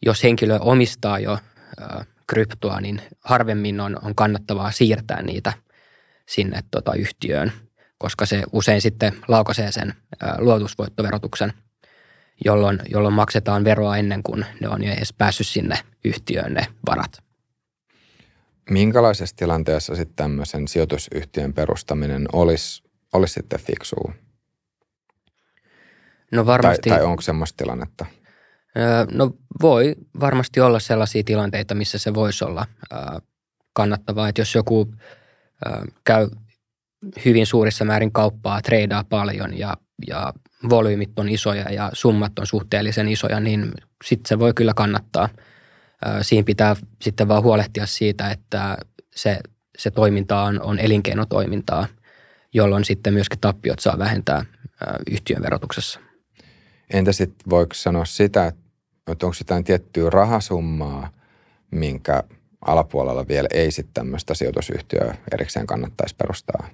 jos henkilö omistaa jo ä, kryptoa, niin harvemmin on, on kannattavaa siirtää niitä sinne tota, yhtiöön, koska se usein sitten laukaisee sen ä, luotusvoittoverotuksen – jolloin, jolloin maksetaan veroa ennen kuin ne on jo edes päässyt sinne yhtiöön ne varat. Minkälaisessa tilanteessa sitten tämmöisen sijoitusyhtiön perustaminen olisi, olisi sitten fiksua? No varmasti, tai, tai onko semmoista tilannetta? No voi varmasti olla sellaisia tilanteita, missä se voisi olla kannattavaa. Että jos joku käy hyvin suurissa määrin kauppaa, treidaa paljon ja, ja volyymit on isoja ja summat on suhteellisen isoja, niin sitten se voi kyllä kannattaa. Siinä pitää sitten vaan huolehtia siitä, että se, se toiminta on, on elinkeinotoimintaa, jolloin sitten myöskin tappiot saa vähentää yhtiön verotuksessa. Entä sitten voiko sanoa sitä, että onko jotain tiettyä rahasummaa, minkä alapuolella vielä ei sitten tämmöistä sijoitusyhtiöä erikseen kannattaisi perustaa?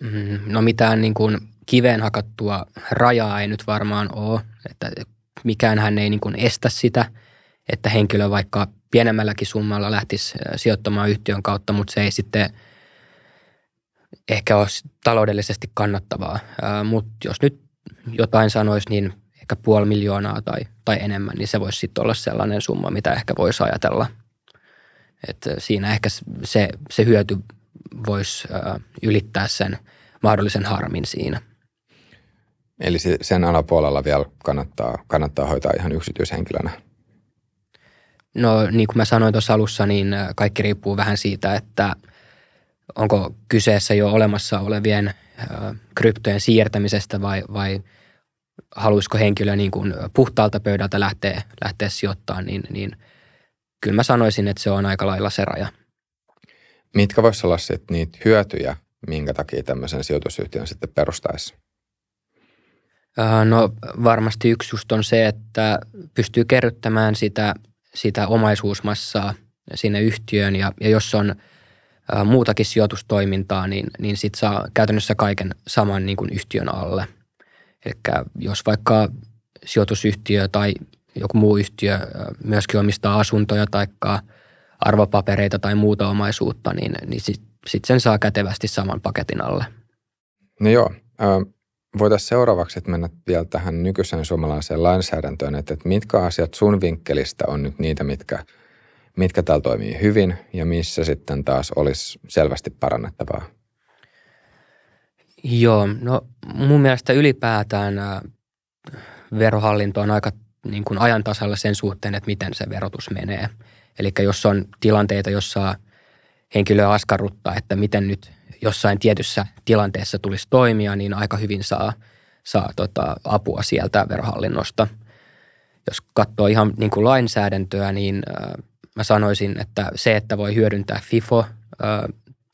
Mm, no mitään niin kuin kiveen hakattua rajaa ei nyt varmaan ole, että mikään hän ei niin kuin estä sitä, että henkilö vaikka pienemmälläkin summalla lähtisi sijoittamaan yhtiön kautta, mutta se ei sitten ehkä ole taloudellisesti kannattavaa. Mutta jos nyt jotain sanoisi, niin ehkä puoli miljoonaa tai, tai enemmän, niin se voisi sitten olla sellainen summa, mitä ehkä voisi ajatella. Et siinä ehkä se, se hyöty – voisi ylittää sen mahdollisen harmin siinä. Eli sen alapuolella vielä kannattaa, kannattaa hoitaa ihan yksityishenkilönä. No niin kuin mä sanoin tuossa alussa, niin kaikki riippuu vähän siitä, että onko kyseessä jo olemassa olevien kryptojen siirtämisestä vai, vai haluaisiko henkilö niin kuin puhtaalta pöydältä lähteä, lähteä sijoittamaan, niin, niin kyllä mä sanoisin, että se on aika lailla se raja. Mitkä voisivat olla sitten niitä hyötyjä, minkä takia tämmöisen sijoitusyhtiön sitten perustaisi? No varmasti yksi just on se, että pystyy kerryttämään sitä, sitä omaisuusmassaa sinne yhtiöön ja, ja jos on muutakin sijoitustoimintaa, niin, niin sitten saa käytännössä kaiken saman niin kuin yhtiön alle. Eli jos vaikka sijoitusyhtiö tai joku muu yhtiö myöskin omistaa asuntoja tai arvopapereita tai muuta omaisuutta, niin, niin sitten sit sen saa kätevästi saman paketin alle. No joo, voitaisiin seuraavaksi mennä vielä tähän nykyiseen suomalaiseen lainsäädäntöön, että mitkä asiat sun vinkkelistä on nyt niitä, mitkä, mitkä täällä toimii hyvin ja missä sitten taas olisi selvästi parannettavaa? Joo, no mun mielestä ylipäätään verohallinto on aika niin kuin ajan tasalla sen suhteen, että miten se verotus menee. Eli jos on tilanteita, jossa henkilö askarruttaa, että miten nyt jossain tietyssä tilanteessa tulisi toimia, niin aika hyvin saa, saa tota, apua sieltä verohallinnosta. Jos katsoo ihan niin kuin lainsäädäntöä, niin äh, mä sanoisin, että se, että voi hyödyntää FIFO,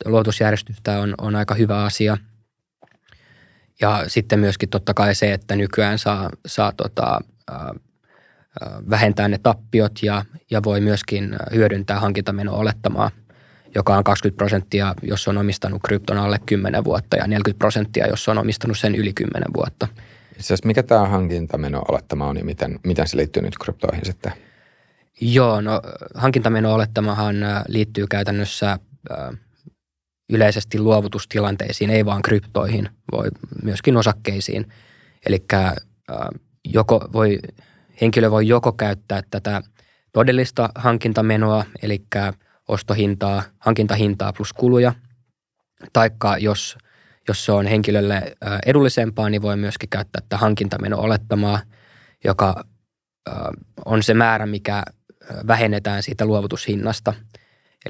luotusjärjestystä on, on aika hyvä asia. Ja sitten myöskin totta kai se, että nykyään saa, saa tota, äh, vähentää ne tappiot ja, ja voi myöskin hyödyntää hankintameno olettamaa – joka on 20 prosenttia, jos on omistanut krypton alle 10 vuotta ja 40 prosenttia, jos on omistanut sen yli 10 vuotta. Itse mikä tämä hankintameno olettama on ja miten, miten se liittyy nyt kryptoihin sitten? Joo, no hankintameno olettamahan äh, liittyy käytännössä äh, yleisesti luovutustilanteisiin, ei vaan kryptoihin, voi myöskin osakkeisiin. Eli äh, joko voi, henkilö voi joko käyttää tätä todellista hankintamenoa, eli ostohintaa, hankintahintaa plus kuluja. Taikka jos, jos se on henkilölle edullisempaa, niin voi myöskin käyttää tätä hankintameno olettamaa, joka on se määrä, mikä vähennetään siitä luovutushinnasta.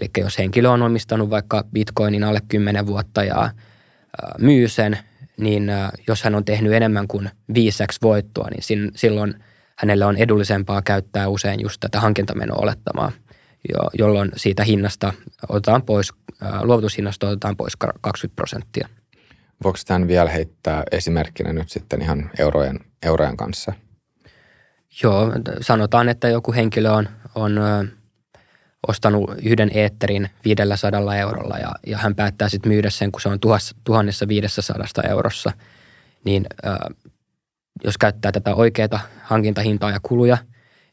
Eli jos henkilö on omistanut vaikka bitcoinin alle 10 vuotta ja myy sen, niin jos hän on tehnyt enemmän kuin 5 voittoa, niin silloin hänelle on edullisempaa käyttää usein just tätä hankintameno olettamaa jo, jolloin siitä hinnasta otetaan pois, luovutushinnasta otetaan pois 20 prosenttia. Voiko tämän vielä heittää esimerkkinä nyt sitten ihan eurojen, eurojen kanssa? Joo, sanotaan, että joku henkilö on, on ostanut yhden eetterin 500 eurolla ja, ja hän päättää sitten myydä sen, kun se on 1500 eurossa. Niin jos käyttää tätä oikeaa hankintahintaa ja kuluja,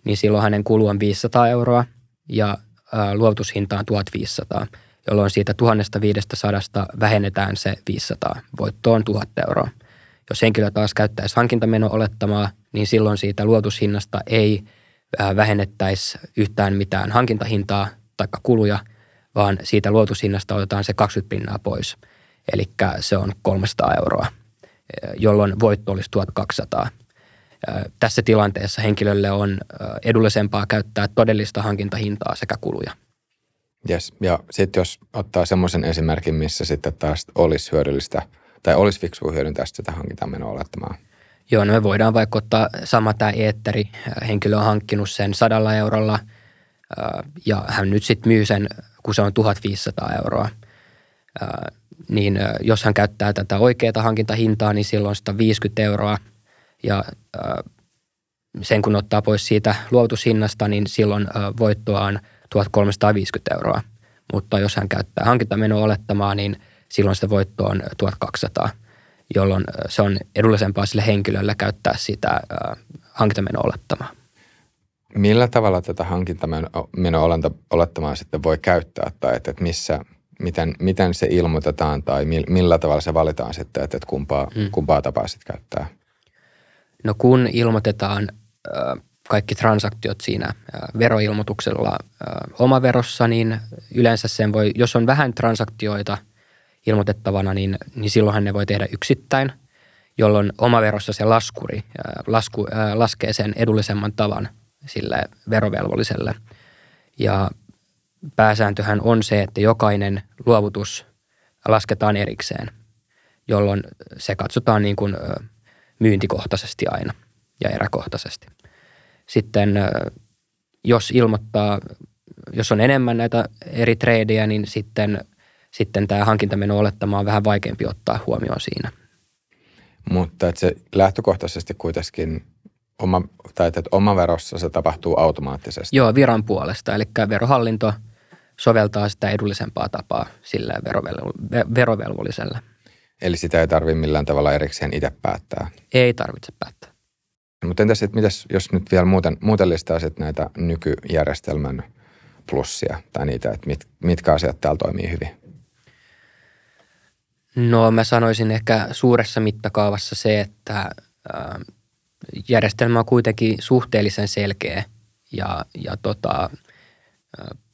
niin silloin hänen kulu on 500 euroa – ja luovutushinta on 1500, jolloin siitä 1500 vähennetään se 500. Voitto on 1000 euroa. Jos henkilö taas käyttäisi hankintameno olettamaa, niin silloin siitä luotushinnasta ei vähennettäisi yhtään mitään hankintahintaa tai kuluja, vaan siitä luotushinnasta otetaan se 20 pinnaa pois. Eli se on 300 euroa, jolloin voitto olisi 1200 tässä tilanteessa henkilölle on edullisempaa käyttää todellista hankintahintaa sekä kuluja. Yes. Ja sitten jos ottaa semmoisen esimerkin, missä sitten taas olisi hyödyllistä tai olisi fiksua hyödyntää sitä hankintamenoa olettamaan. Joo, no me voidaan vaikka ottaa sama tämä eetteri. Henkilö on hankkinut sen sadalla eurolla ja hän nyt sitten myy sen, kun se on 1500 euroa. Niin jos hän käyttää tätä oikeaa hankintahintaa, niin silloin 150 euroa – ja sen kun ottaa pois siitä luovutushinnasta, niin silloin voittoa on 1350 euroa. Mutta jos hän käyttää hankintameno olettamaa, niin silloin sitä voittoa on 1200, jolloin se on edullisempaa sille henkilölle käyttää sitä hankintameno olettamaa. Millä tavalla tätä hankintameno olettamaa sitten voi käyttää tai että, että missä, miten, miten se ilmoitetaan tai millä tavalla se valitaan sitten, että, että kumpaa, hmm. kumpaa tapaa sitten käyttää? No kun ilmoitetaan kaikki transaktiot siinä veroilmoituksella omaverossa, niin yleensä sen voi, jos on vähän transaktioita ilmoitettavana, niin, niin silloinhan ne voi tehdä yksittäin. jolloin omaverossa se laskuri lasku, laskee sen edullisemman tavan sille verovelvolliselle. Ja pääsääntöhän on se, että jokainen luovutus lasketaan erikseen, jolloin se katsotaan niin kuin myyntikohtaisesti aina ja eräkohtaisesti. Sitten jos ilmoittaa, jos on enemmän näitä eri tradeja, niin sitten, sitten tämä hankintameno olettama on vähän vaikeampi ottaa huomioon siinä. Mutta että se lähtökohtaisesti kuitenkin oma, tai että verossa se tapahtuu automaattisesti. Joo, viran puolesta. Eli verohallinto soveltaa sitä edullisempaa tapaa sille verovelvolliselle. Eli sitä ei tarvitse millään tavalla erikseen itse päättää? Ei tarvitse päättää. Mutta entäs, että mitäs, jos nyt vielä muuten, muuten listaisit näitä nykyjärjestelmän plussia tai niitä, että mit, mitkä asiat täällä toimii hyvin? No mä sanoisin ehkä suuressa mittakaavassa se, että järjestelmä on kuitenkin suhteellisen selkeä ja, ja tota,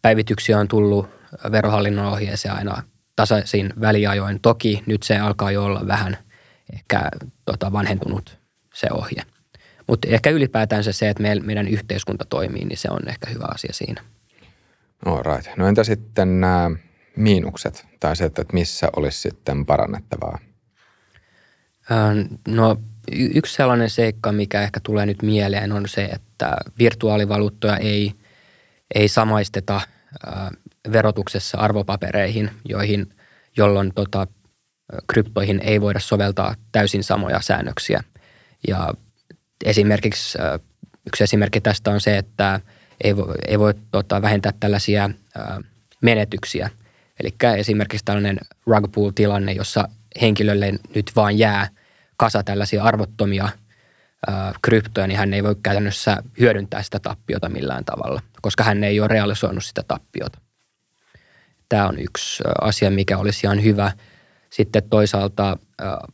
päivityksiä on tullut verohallinnon ohjeeseen aina tasaisin väliajoin. Toki nyt se alkaa jo olla vähän ehkä tota, vanhentunut se ohje. Mutta ehkä ylipäätään se, että meidän yhteiskunta toimii, niin se on ehkä hyvä asia siinä. No right. No entä sitten nämä miinukset tai se, että missä olisi sitten parannettavaa? No yksi sellainen seikka, mikä ehkä tulee nyt mieleen, on se, että virtuaalivaluuttoja ei, ei samaisteta verotuksessa arvopapereihin, joihin, jolloin tota, kryptoihin ei voida soveltaa täysin samoja säännöksiä. Ja esimerkiksi yksi esimerkki tästä on se, että ei voi, ei voi tota, vähentää tällaisia menetyksiä. Eli esimerkiksi tällainen rug tilanne jossa henkilölle nyt vaan jää kasa tällaisia arvottomia kryptoja, niin hän ei voi käytännössä hyödyntää sitä tappiota millään tavalla, koska hän ei ole realisoinut sitä tappiota. Tämä on yksi asia, mikä olisi ihan hyvä. Sitten toisaalta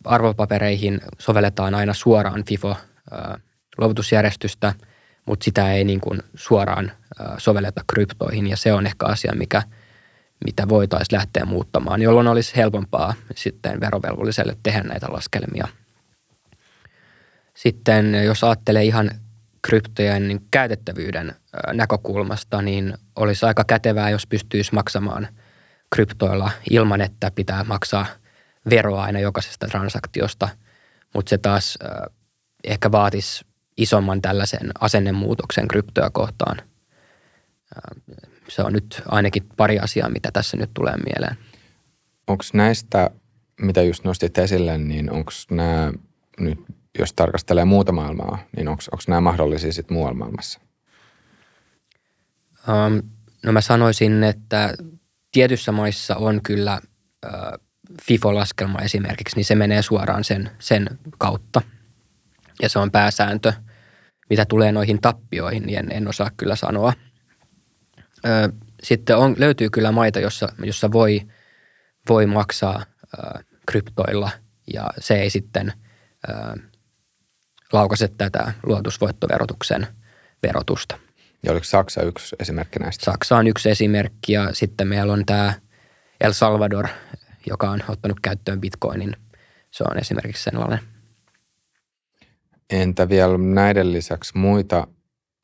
arvopapereihin sovelletaan aina suoraan FIFO-luovutusjärjestystä, mutta sitä ei niin kuin suoraan sovelleta kryptoihin ja se on ehkä asia, mikä, mitä voitaisiin lähteä muuttamaan, jolloin olisi helpompaa sitten verovelvolliselle tehdä näitä laskelmia. Sitten jos ajattelee ihan kryptojen niin käytettävyyden näkökulmasta, niin olisi aika kätevää, jos pystyisi maksamaan – kryptoilla ilman, että pitää maksaa veroa aina jokaisesta transaktiosta, mutta se taas ehkä vaatisi isomman tällaisen asennemuutoksen kryptoja kohtaan. Se on nyt ainakin pari asiaa, mitä tässä nyt tulee mieleen. Onko näistä, mitä just nostit esille, niin onko nämä nyt, jos tarkastelee muuta maailmaa, niin onko nämä mahdollisia sitten muualla maailmassa? Um, no mä sanoisin, että tietyissä maissa on kyllä äh, FIFO-laskelma esimerkiksi, niin se menee suoraan sen, sen kautta. Ja se on pääsääntö. Mitä tulee noihin tappioihin, niin en, en osaa kyllä sanoa. Ö, sitten on, löytyy kyllä maita, jossa, jossa voi, voi maksaa ö, kryptoilla ja se ei sitten ö, laukase tätä luotusvoittoverotuksen verotusta. Ja oliko Saksa yksi esimerkki näistä? Saksa on yksi esimerkki ja sitten meillä on tämä El Salvador, joka on ottanut käyttöön bitcoinin. Se on esimerkiksi sellainen. Entä vielä näiden lisäksi muita,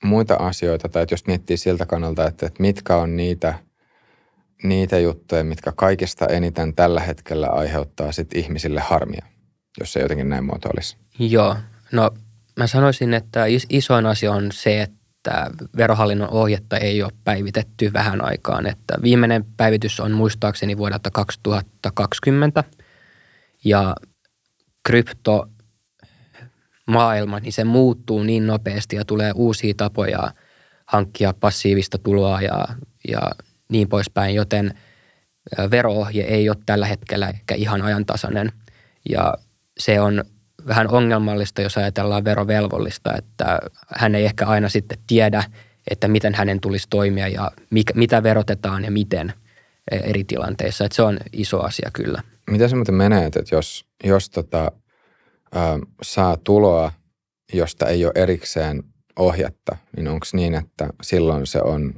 muita asioita, tai jos miettii siltä kannalta, että, että mitkä on niitä, niitä juttuja, mitkä kaikista eniten tällä hetkellä aiheuttaa sit ihmisille harmia, jos se jotenkin näin muotoilisi? Joo, no mä sanoisin, että isoin asia on se, että että verohallinnon ohjetta ei ole päivitetty vähän aikaan. Että viimeinen päivitys on muistaakseni vuodelta 2020 ja krypto maailma, niin se muuttuu niin nopeasti ja tulee uusia tapoja hankkia passiivista tuloa ja, ja niin poispäin, joten veroohje ei ole tällä hetkellä ehkä ihan ajantasainen ja se on vähän ongelmallista, jos ajatellaan verovelvollista, että hän ei ehkä aina sitten tiedä, että miten hänen tulisi toimia ja mikä, mitä verotetaan ja miten eri tilanteissa. Että se on iso asia kyllä. Miten se muuten menee, että jos, jos tota, ä, saa tuloa, josta ei ole erikseen ohjetta, niin onko niin, että silloin se on,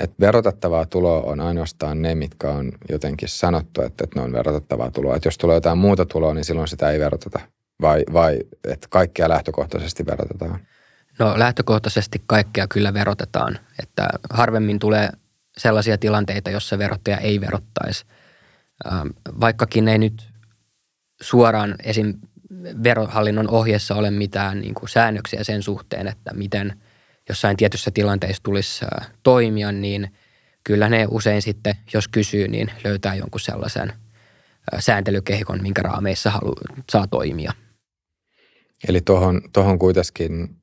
että, verotettavaa tuloa on ainoastaan ne, mitkä on jotenkin sanottu, että, että ne on verotettavaa tuloa. Että jos tulee jotain muuta tuloa, niin silloin sitä ei veroteta. vai, vai että kaikkea lähtökohtaisesti verotetaan? No lähtökohtaisesti kaikkea kyllä verotetaan, että harvemmin tulee sellaisia tilanteita, jossa verottaja ei verottaisi. Vaikkakin ei nyt suoraan esim. Verohallinnon ohjeessa ole mitään niin kuin säännöksiä sen suhteen, että miten jossain tietyssä tilanteessa tulisi toimia, niin kyllä ne usein sitten, jos kysyy, niin löytää jonkun sellaisen sääntelykehikon, minkä raameissa halu, saa toimia. Eli tuohon, tuohon kuitenkin,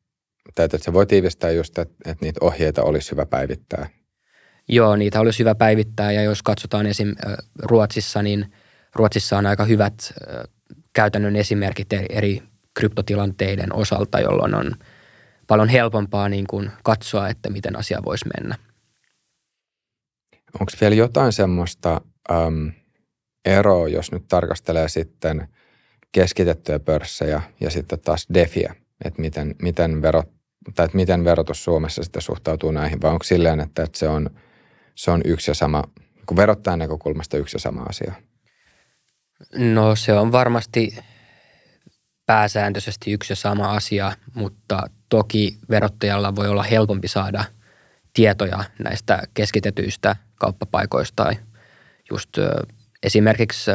että se voi tiivistää just, että, että niitä ohjeita olisi hyvä päivittää. Joo, niitä olisi hyvä päivittää ja jos katsotaan esim. Ruotsissa, niin Ruotsissa on aika hyvät käytännön esimerkit eri kryptotilanteiden osalta, jolloin on paljon helpompaa niin kuin katsoa, että miten asia voisi mennä. Onko vielä jotain semmoista äm, eroa, jos nyt tarkastelee sitten keskitettyjä pörssejä ja sitten taas defiä, että miten, miten, verot, tai että miten verotus Suomessa sitten suhtautuu näihin, vai onko silleen, että, että se, on, se on yksi ja sama, kun verottajan näkökulmasta yksi ja sama asia? No se on varmasti pääsääntöisesti yksi ja sama asia, mutta toki verottajalla voi olla helpompi saada tietoja näistä keskitetyistä kauppapaikoista. Tai just esimerkiksi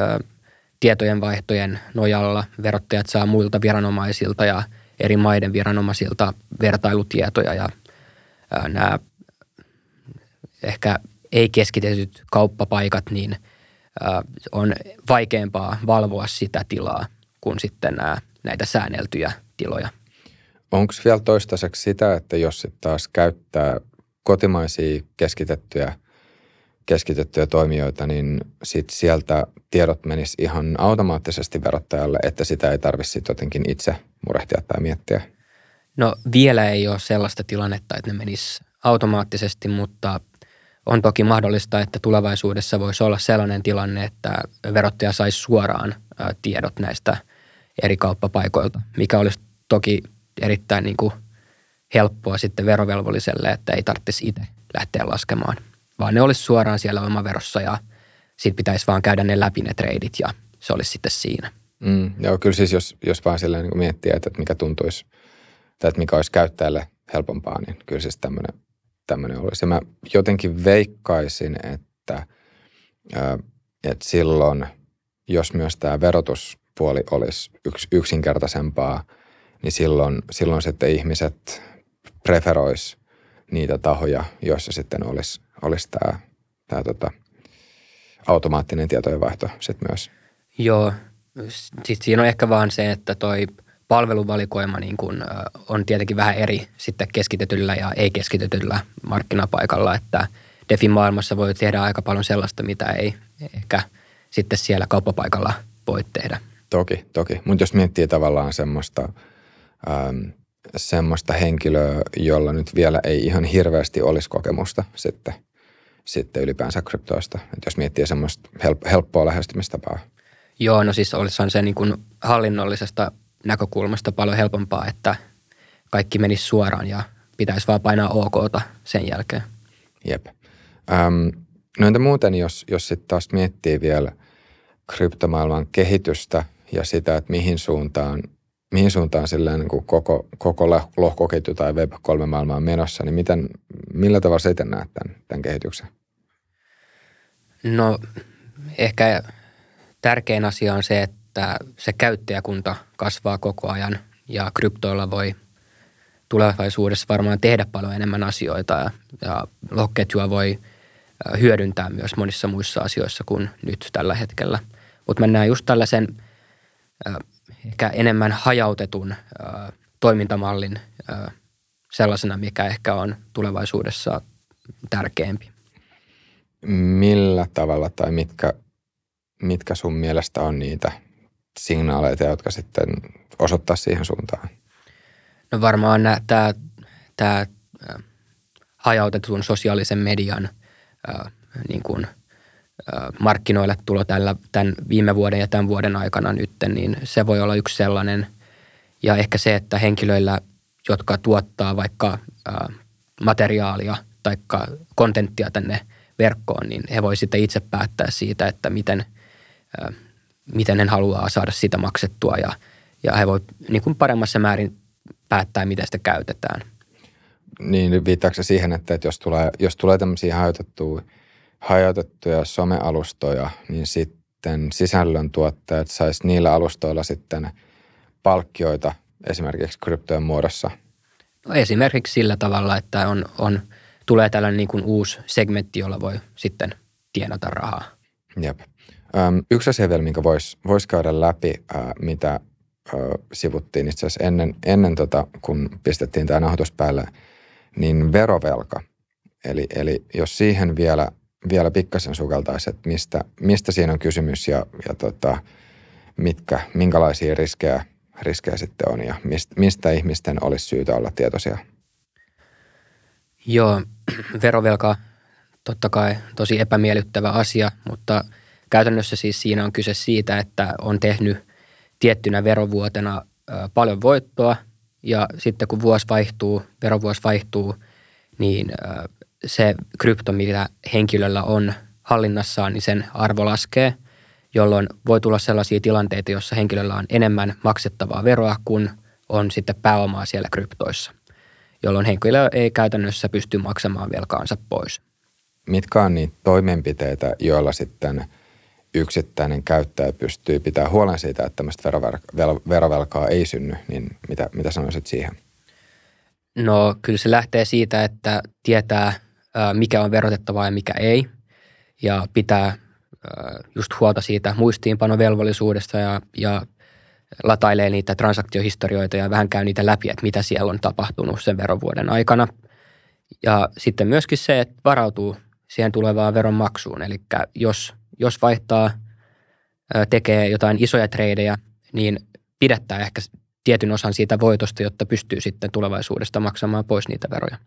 tietojenvaihtojen nojalla verottajat saa muilta viranomaisilta ja eri maiden viranomaisilta vertailutietoja ja nämä ehkä ei keskitetyt kauppapaikat, niin on vaikeampaa valvoa sitä tilaa kuin sitten nämä, näitä säänneltyjä tiloja. Onko vielä toistaiseksi sitä, että jos sitten taas käyttää kotimaisia keskitettyjä, keskitettyjä toimijoita, niin sit sieltä tiedot menis ihan automaattisesti verottajalle, että sitä ei tarvitse jotenkin itse murehtia tai miettiä? No vielä ei ole sellaista tilannetta, että ne menis automaattisesti, mutta on toki mahdollista, että tulevaisuudessa voisi olla sellainen tilanne, että verottaja saisi suoraan tiedot näistä eri kauppapaikoilta, mikä olisi toki erittäin niin kuin helppoa sitten verovelvolliselle, että ei tarvitsisi itse lähteä laskemaan, vaan ne olisi suoraan siellä omaverossa ja sitten pitäisi vaan käydä ne läpi ne treidit ja se olisi sitten siinä. Mm, joo, kyllä siis jos, jos vaan silleen niin miettii, että, mikä tuntuisi tai että mikä olisi käyttäjälle helpompaa, niin kyllä siis tämmöinen, tämmöinen olisi. Ja mä jotenkin veikkaisin, että, että silloin, jos myös tämä verotuspuoli olisi yks, yksinkertaisempaa – niin silloin, silloin sitten ihmiset preferois niitä tahoja, joissa sitten olisi, olisi tämä, tämä tota, automaattinen tietojenvaihto sitten myös. Joo, sitten siinä on ehkä vaan se, että toi palveluvalikoima niin kun, on tietenkin vähän eri sitten keskitetyllä ja ei-keskitetyllä markkinapaikalla, että DeFi maailmassa voi tehdä aika paljon sellaista, mitä ei ehkä sitten siellä kauppapaikalla voi tehdä. Toki, toki. Mutta jos miettii tavallaan semmoista – ähm, semmoista henkilöä, jolla nyt vielä ei ihan hirveästi olisi kokemusta sitten, sitten ylipäänsä kryptoista. Et jos miettii semmoista help- helppoa lähestymistapaa. Joo, no siis olisihan se niin kuin hallinnollisesta näkökulmasta paljon helpompaa, että kaikki menisi suoraan ja pitäisi vaan painaa OK sen jälkeen. Jep. Ähm, no entä muuten, jos, jos sitten taas miettii vielä kryptomaailman kehitystä ja sitä, että mihin suuntaan mihin suuntaan silleen niin kuin koko, koko lohkoketju tai Web3-maailma on menossa, niin miten, millä tavalla sä itse näet tämän, tämän kehityksen? No ehkä tärkein asia on se, että se käyttäjäkunta kasvaa koko ajan ja kryptoilla voi tulevaisuudessa varmaan tehdä paljon enemmän asioita ja, ja lohkoketjua voi hyödyntää myös monissa muissa asioissa kuin nyt tällä hetkellä. Mutta mennään just tällaisen ehkä enemmän hajautetun ää, toimintamallin ää, sellaisena, mikä ehkä on tulevaisuudessa tärkeämpi. Millä tavalla tai mitkä, mitkä sun mielestä on niitä signaaleita, jotka sitten osoittaa siihen suuntaan? No varmaan tämä, tämä hajautetun sosiaalisen median niin kuin – markkinoille tulo tällä, tämän viime vuoden ja tämän vuoden aikana nyt, niin se voi olla yksi sellainen. Ja ehkä se, että henkilöillä, jotka tuottaa vaikka materiaalia tai kontenttia tänne verkkoon, niin he voi sitten itse päättää siitä, että miten, miten he haluaa saada sitä maksettua ja ja he voivat niin kuin paremmassa määrin päättää, miten sitä käytetään. Niin viittaako siihen, että, että jos tulee, jos tulee tämmöisiä hajautettuja, hajautettuja somealustoja, niin sitten sisällöntuottajat sais niillä alustoilla sitten palkkioita esimerkiksi kryptojen muodossa? No esimerkiksi sillä tavalla, että on, on, tulee tällainen niin kuin uusi segmentti, jolla voi sitten tienata rahaa. Jep. Yksi asia vielä, minkä voisi vois käydä läpi, äh, mitä sivuttiin itse asiassa ennen, ennen tota, kun pistettiin tämä nauhoitus päälle, niin verovelka. Eli, eli jos siihen vielä, vielä pikkasen sukeltaisi, että mistä, mistä siinä on kysymys ja, ja tota, mitkä, minkälaisia riskejä, riskejä sitten on ja mistä, mistä ihmisten olisi syytä olla tietoisia? Joo, verovelka totta kai tosi epämiellyttävä asia, mutta käytännössä siis siinä on kyse siitä, että on tehnyt tiettynä verovuotena paljon voittoa ja sitten kun vuosi vaihtuu, verovuosi vaihtuu, niin se krypto, mitä henkilöllä on hallinnassaan, niin sen arvo laskee, jolloin voi tulla sellaisia tilanteita, joissa henkilöllä on enemmän maksettavaa veroa kuin on sitten pääomaa siellä kryptoissa, jolloin henkilö ei käytännössä pysty maksamaan velkaansa pois. Mitkä on niitä toimenpiteitä, joilla sitten – yksittäinen käyttäjä pystyy pitää huolen siitä, että tämmöistä verovelkaa ei synny, niin mitä, mitä sanoisit siihen? No kyllä se lähtee siitä, että tietää mikä on verotettavaa ja mikä ei ja pitää just huolta siitä muistiinpanovelvollisuudesta ja, ja latailee niitä transaktiohistorioita ja vähän käy niitä läpi, että mitä siellä on tapahtunut sen verovuoden aikana. Ja sitten myöskin se, että varautuu siihen tulevaan veronmaksuun. Eli jos jos vaihtaa, tekee jotain isoja treidejä, niin pidättää ehkä tietyn osan siitä voitosta, jotta pystyy sitten tulevaisuudesta maksamaan pois niitä veroja.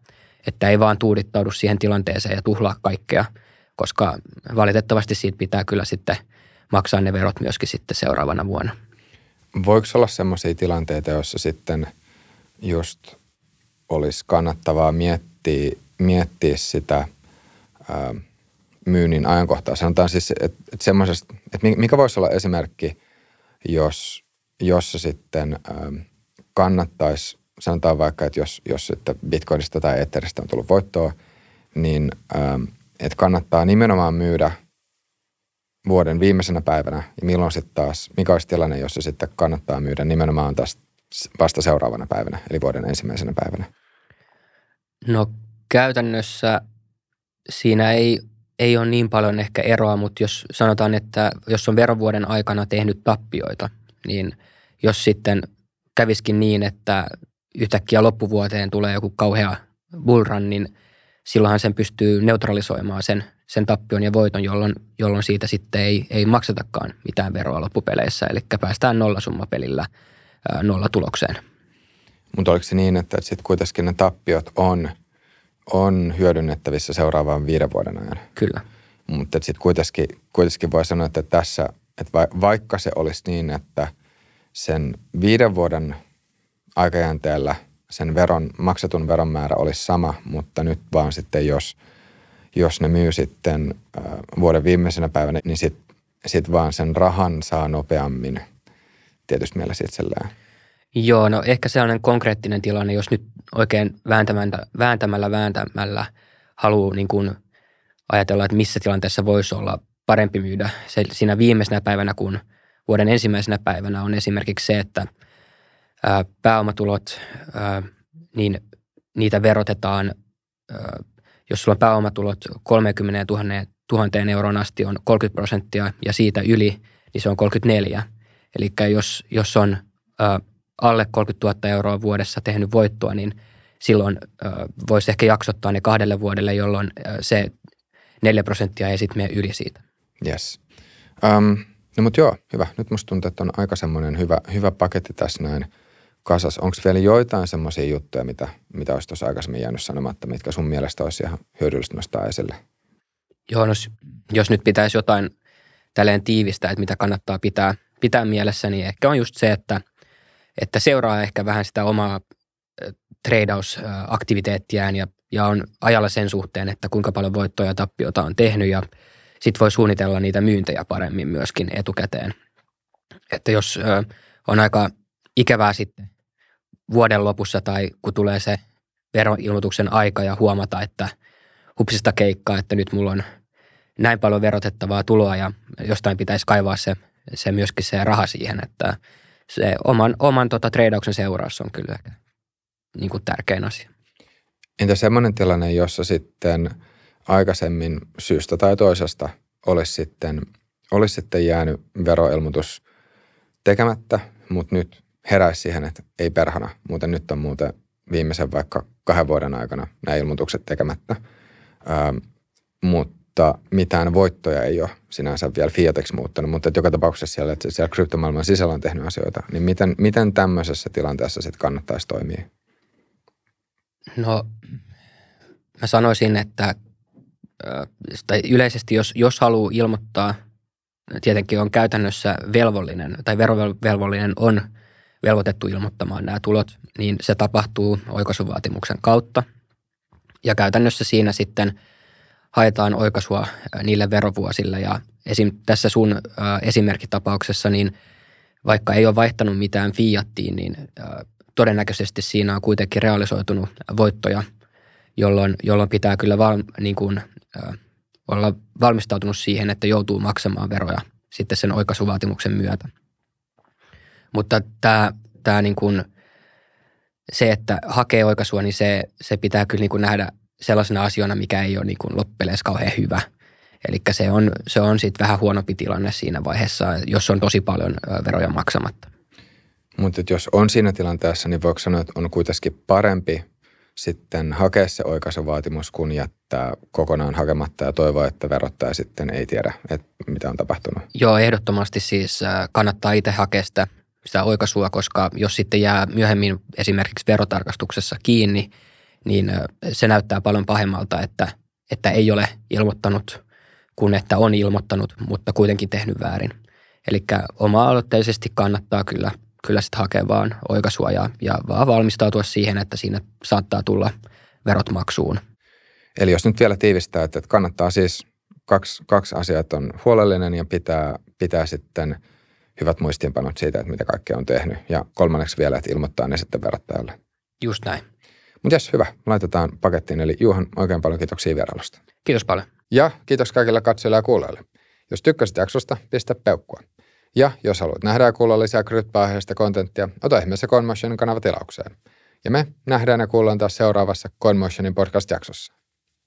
Että ei vaan tuudittaudu siihen tilanteeseen ja tuhlaa kaikkea, koska valitettavasti siitä pitää kyllä sitten maksaa ne verot myöskin sitten seuraavana vuonna. Voiko olla sellaisia tilanteita, joissa sitten just olisi kannattavaa miettiä, miettiä sitä myynnin ajankohtaa. Sanotaan siis, että, että semmoisesta, että mikä voisi olla esimerkki, jos, jos se sitten ähm, kannattaisi, sanotaan vaikka, että jos, jos sitten Bitcoinista tai Etheristä on tullut voittoa, niin ähm, että kannattaa nimenomaan myydä vuoden viimeisenä päivänä ja milloin sitten taas, mikä olisi tilanne, jos se sitten kannattaa myydä nimenomaan taas vasta seuraavana päivänä, eli vuoden ensimmäisenä päivänä? No käytännössä siinä ei ei ole niin paljon ehkä eroa, mutta jos sanotaan, että jos on verovuoden aikana tehnyt tappioita, niin jos sitten käviskin niin, että yhtäkkiä loppuvuoteen tulee joku kauhea bullrun, niin silloinhan sen pystyy neutralisoimaan sen, sen tappion ja voiton, jolloin, jolloin siitä sitten ei, ei maksetakaan mitään veroa loppupeleissä. Eli päästään nollasummapelillä nolla tulokseen. Mutta oliko se niin, että sitten kuitenkin ne tappiot on – on hyödynnettävissä seuraavan viiden vuoden ajan. Kyllä. Mutta sitten kuitenkin, kuitenkin voi sanoa, että tässä, että vaikka se olisi niin, että sen viiden vuoden aikajänteellä sen veron, maksetun veron määrä olisi sama, mutta nyt vaan sitten jos, jos ne myy sitten vuoden viimeisenä päivänä, niin sitten sit vaan sen rahan saa nopeammin tietysti mielessä itselleen. Joo, no ehkä sellainen konkreettinen tilanne, jos nyt oikein vääntämällä, vääntämällä, vääntämällä haluaa niin kuin ajatella, että missä tilanteessa voisi olla parempi myydä. Se, siinä viimeisenä päivänä, kun vuoden ensimmäisenä päivänä on esimerkiksi se, että ää, pääomatulot, ää, niin niitä verotetaan, ää, jos sulla on pääomatulot 30 000, 000 euroon asti on 30 prosenttia ja siitä yli, niin se on 34. Eli jos, jos on ää, alle 30 000 euroa vuodessa tehnyt voittoa, niin silloin voisi ehkä jaksottaa ne kahdelle vuodelle, jolloin se 4 prosenttia ei sitten mene yli siitä. Yes. Um, no mutta joo, hyvä. Nyt musta tuntuu, että on aika semmoinen hyvä, hyvä paketti tässä näin kasas. Onko vielä joitain semmoisia juttuja, mitä, mitä olisi tuossa aikaisemmin jäänyt sanomatta, mitkä sun mielestä olisi ihan hyödyllistä nostaa esille? Joo, no, jos nyt pitäisi jotain tälleen tiivistä, että mitä kannattaa pitää, pitää mielessä, niin ehkä on just se, että – että seuraa ehkä vähän sitä omaa treidausaktiviteettiään ja, ja on ajalla sen suhteen, että kuinka paljon voittoja ja tappiota on tehnyt ja sitten voi suunnitella niitä myyntejä paremmin myöskin etukäteen. Että jos on aika, ikävää sitten vuoden lopussa tai kun tulee se veroilmoituksen aika ja huomata, että hupsista keikkaa, että nyt mulla on näin paljon verotettavaa tuloa ja jostain pitäisi kaivaa se, se myöskin se raha siihen, että se oman, oman tota, treidauksen seuraus on kyllä ehkä niin kuin tärkein asia. Entä semmoinen tilanne, jossa sitten aikaisemmin syystä tai toisesta olisi sitten, olisi sitten jäänyt veroilmoitus tekemättä, mutta nyt heräisi siihen, että ei perhana, muuten nyt on muuten viimeisen vaikka kahden vuoden aikana nämä ilmoitukset tekemättä. Ähm, mutta mitään voittoja ei ole sinänsä vielä Fiatex muuttanut, mutta joka tapauksessa siellä, että siellä kryptomaailman sisällä on tehnyt asioita, niin miten, miten tämmöisessä tilanteessa sitten kannattaisi toimia? No, mä sanoisin, että tai yleisesti jos, jos haluaa ilmoittaa, tietenkin on käytännössä velvollinen tai verovelvollinen on velvoitettu ilmoittamaan nämä tulot, niin se tapahtuu oikaisuvaatimuksen kautta. Ja käytännössä siinä sitten haetaan oikaisua niille verovuosille. Ja esim. tässä sun esimerkkitapauksessa, niin vaikka ei ole vaihtanut mitään fiattiin, niin todennäköisesti siinä on kuitenkin realisoitunut voittoja, jolloin, jolloin pitää kyllä val, niin kuin, olla valmistautunut siihen, että joutuu maksamaan veroja sitten sen oikaisuvaatimuksen myötä. Mutta tämä, tämä niin kuin, se, että hakee oikaisua, niin se, se pitää kyllä niin kuin nähdä sellaisena asiana, mikä ei ole niin kuin loppujen kauhean hyvä. Eli se on, se on sitten vähän huonompi tilanne siinä vaiheessa, jos on tosi paljon veroja maksamatta. Mutta jos on siinä tilanteessa, niin voiko sanoa, että on kuitenkin parempi sitten hakea se oikaisuvaatimus, kun jättää kokonaan hakematta ja toivoa, että verottaja sitten ei tiedä, että mitä on tapahtunut? Joo, ehdottomasti siis kannattaa itse hakea sitä, sitä oikaisua, koska jos sitten jää myöhemmin esimerkiksi verotarkastuksessa kiinni, niin se näyttää paljon pahemmalta, että, että ei ole ilmoittanut, kun että on ilmoittanut, mutta kuitenkin tehnyt väärin. Eli oma-aloitteisesti kannattaa kyllä kyllä sitten hakea vaan oikaisua ja, ja vaan valmistautua siihen, että siinä saattaa tulla verot maksuun. Eli jos nyt vielä tiivistää, että kannattaa siis kaksi, kaksi asiaa, että on huolellinen ja pitää, pitää sitten hyvät muistiinpanot siitä, että mitä kaikkea on tehnyt. Ja kolmanneksi vielä, että ilmoittaa ne sitten verottajalle. Just näin. Mutta jos hyvä, laitetaan pakettiin. Eli Juhan, oikein paljon kiitoksia vierailusta. Kiitos paljon. Ja kiitos kaikille katsojille ja kuulijoille. Jos tykkäsit jaksosta, pistä peukkua. Ja jos haluat nähdä ja kuulla lisää kryptoaiheista kontenttia, ota ihmeessä CoinMotionin kanava tilaukseen. Ja me nähdään ja kuullaan taas seuraavassa CoinMotionin podcast-jaksossa.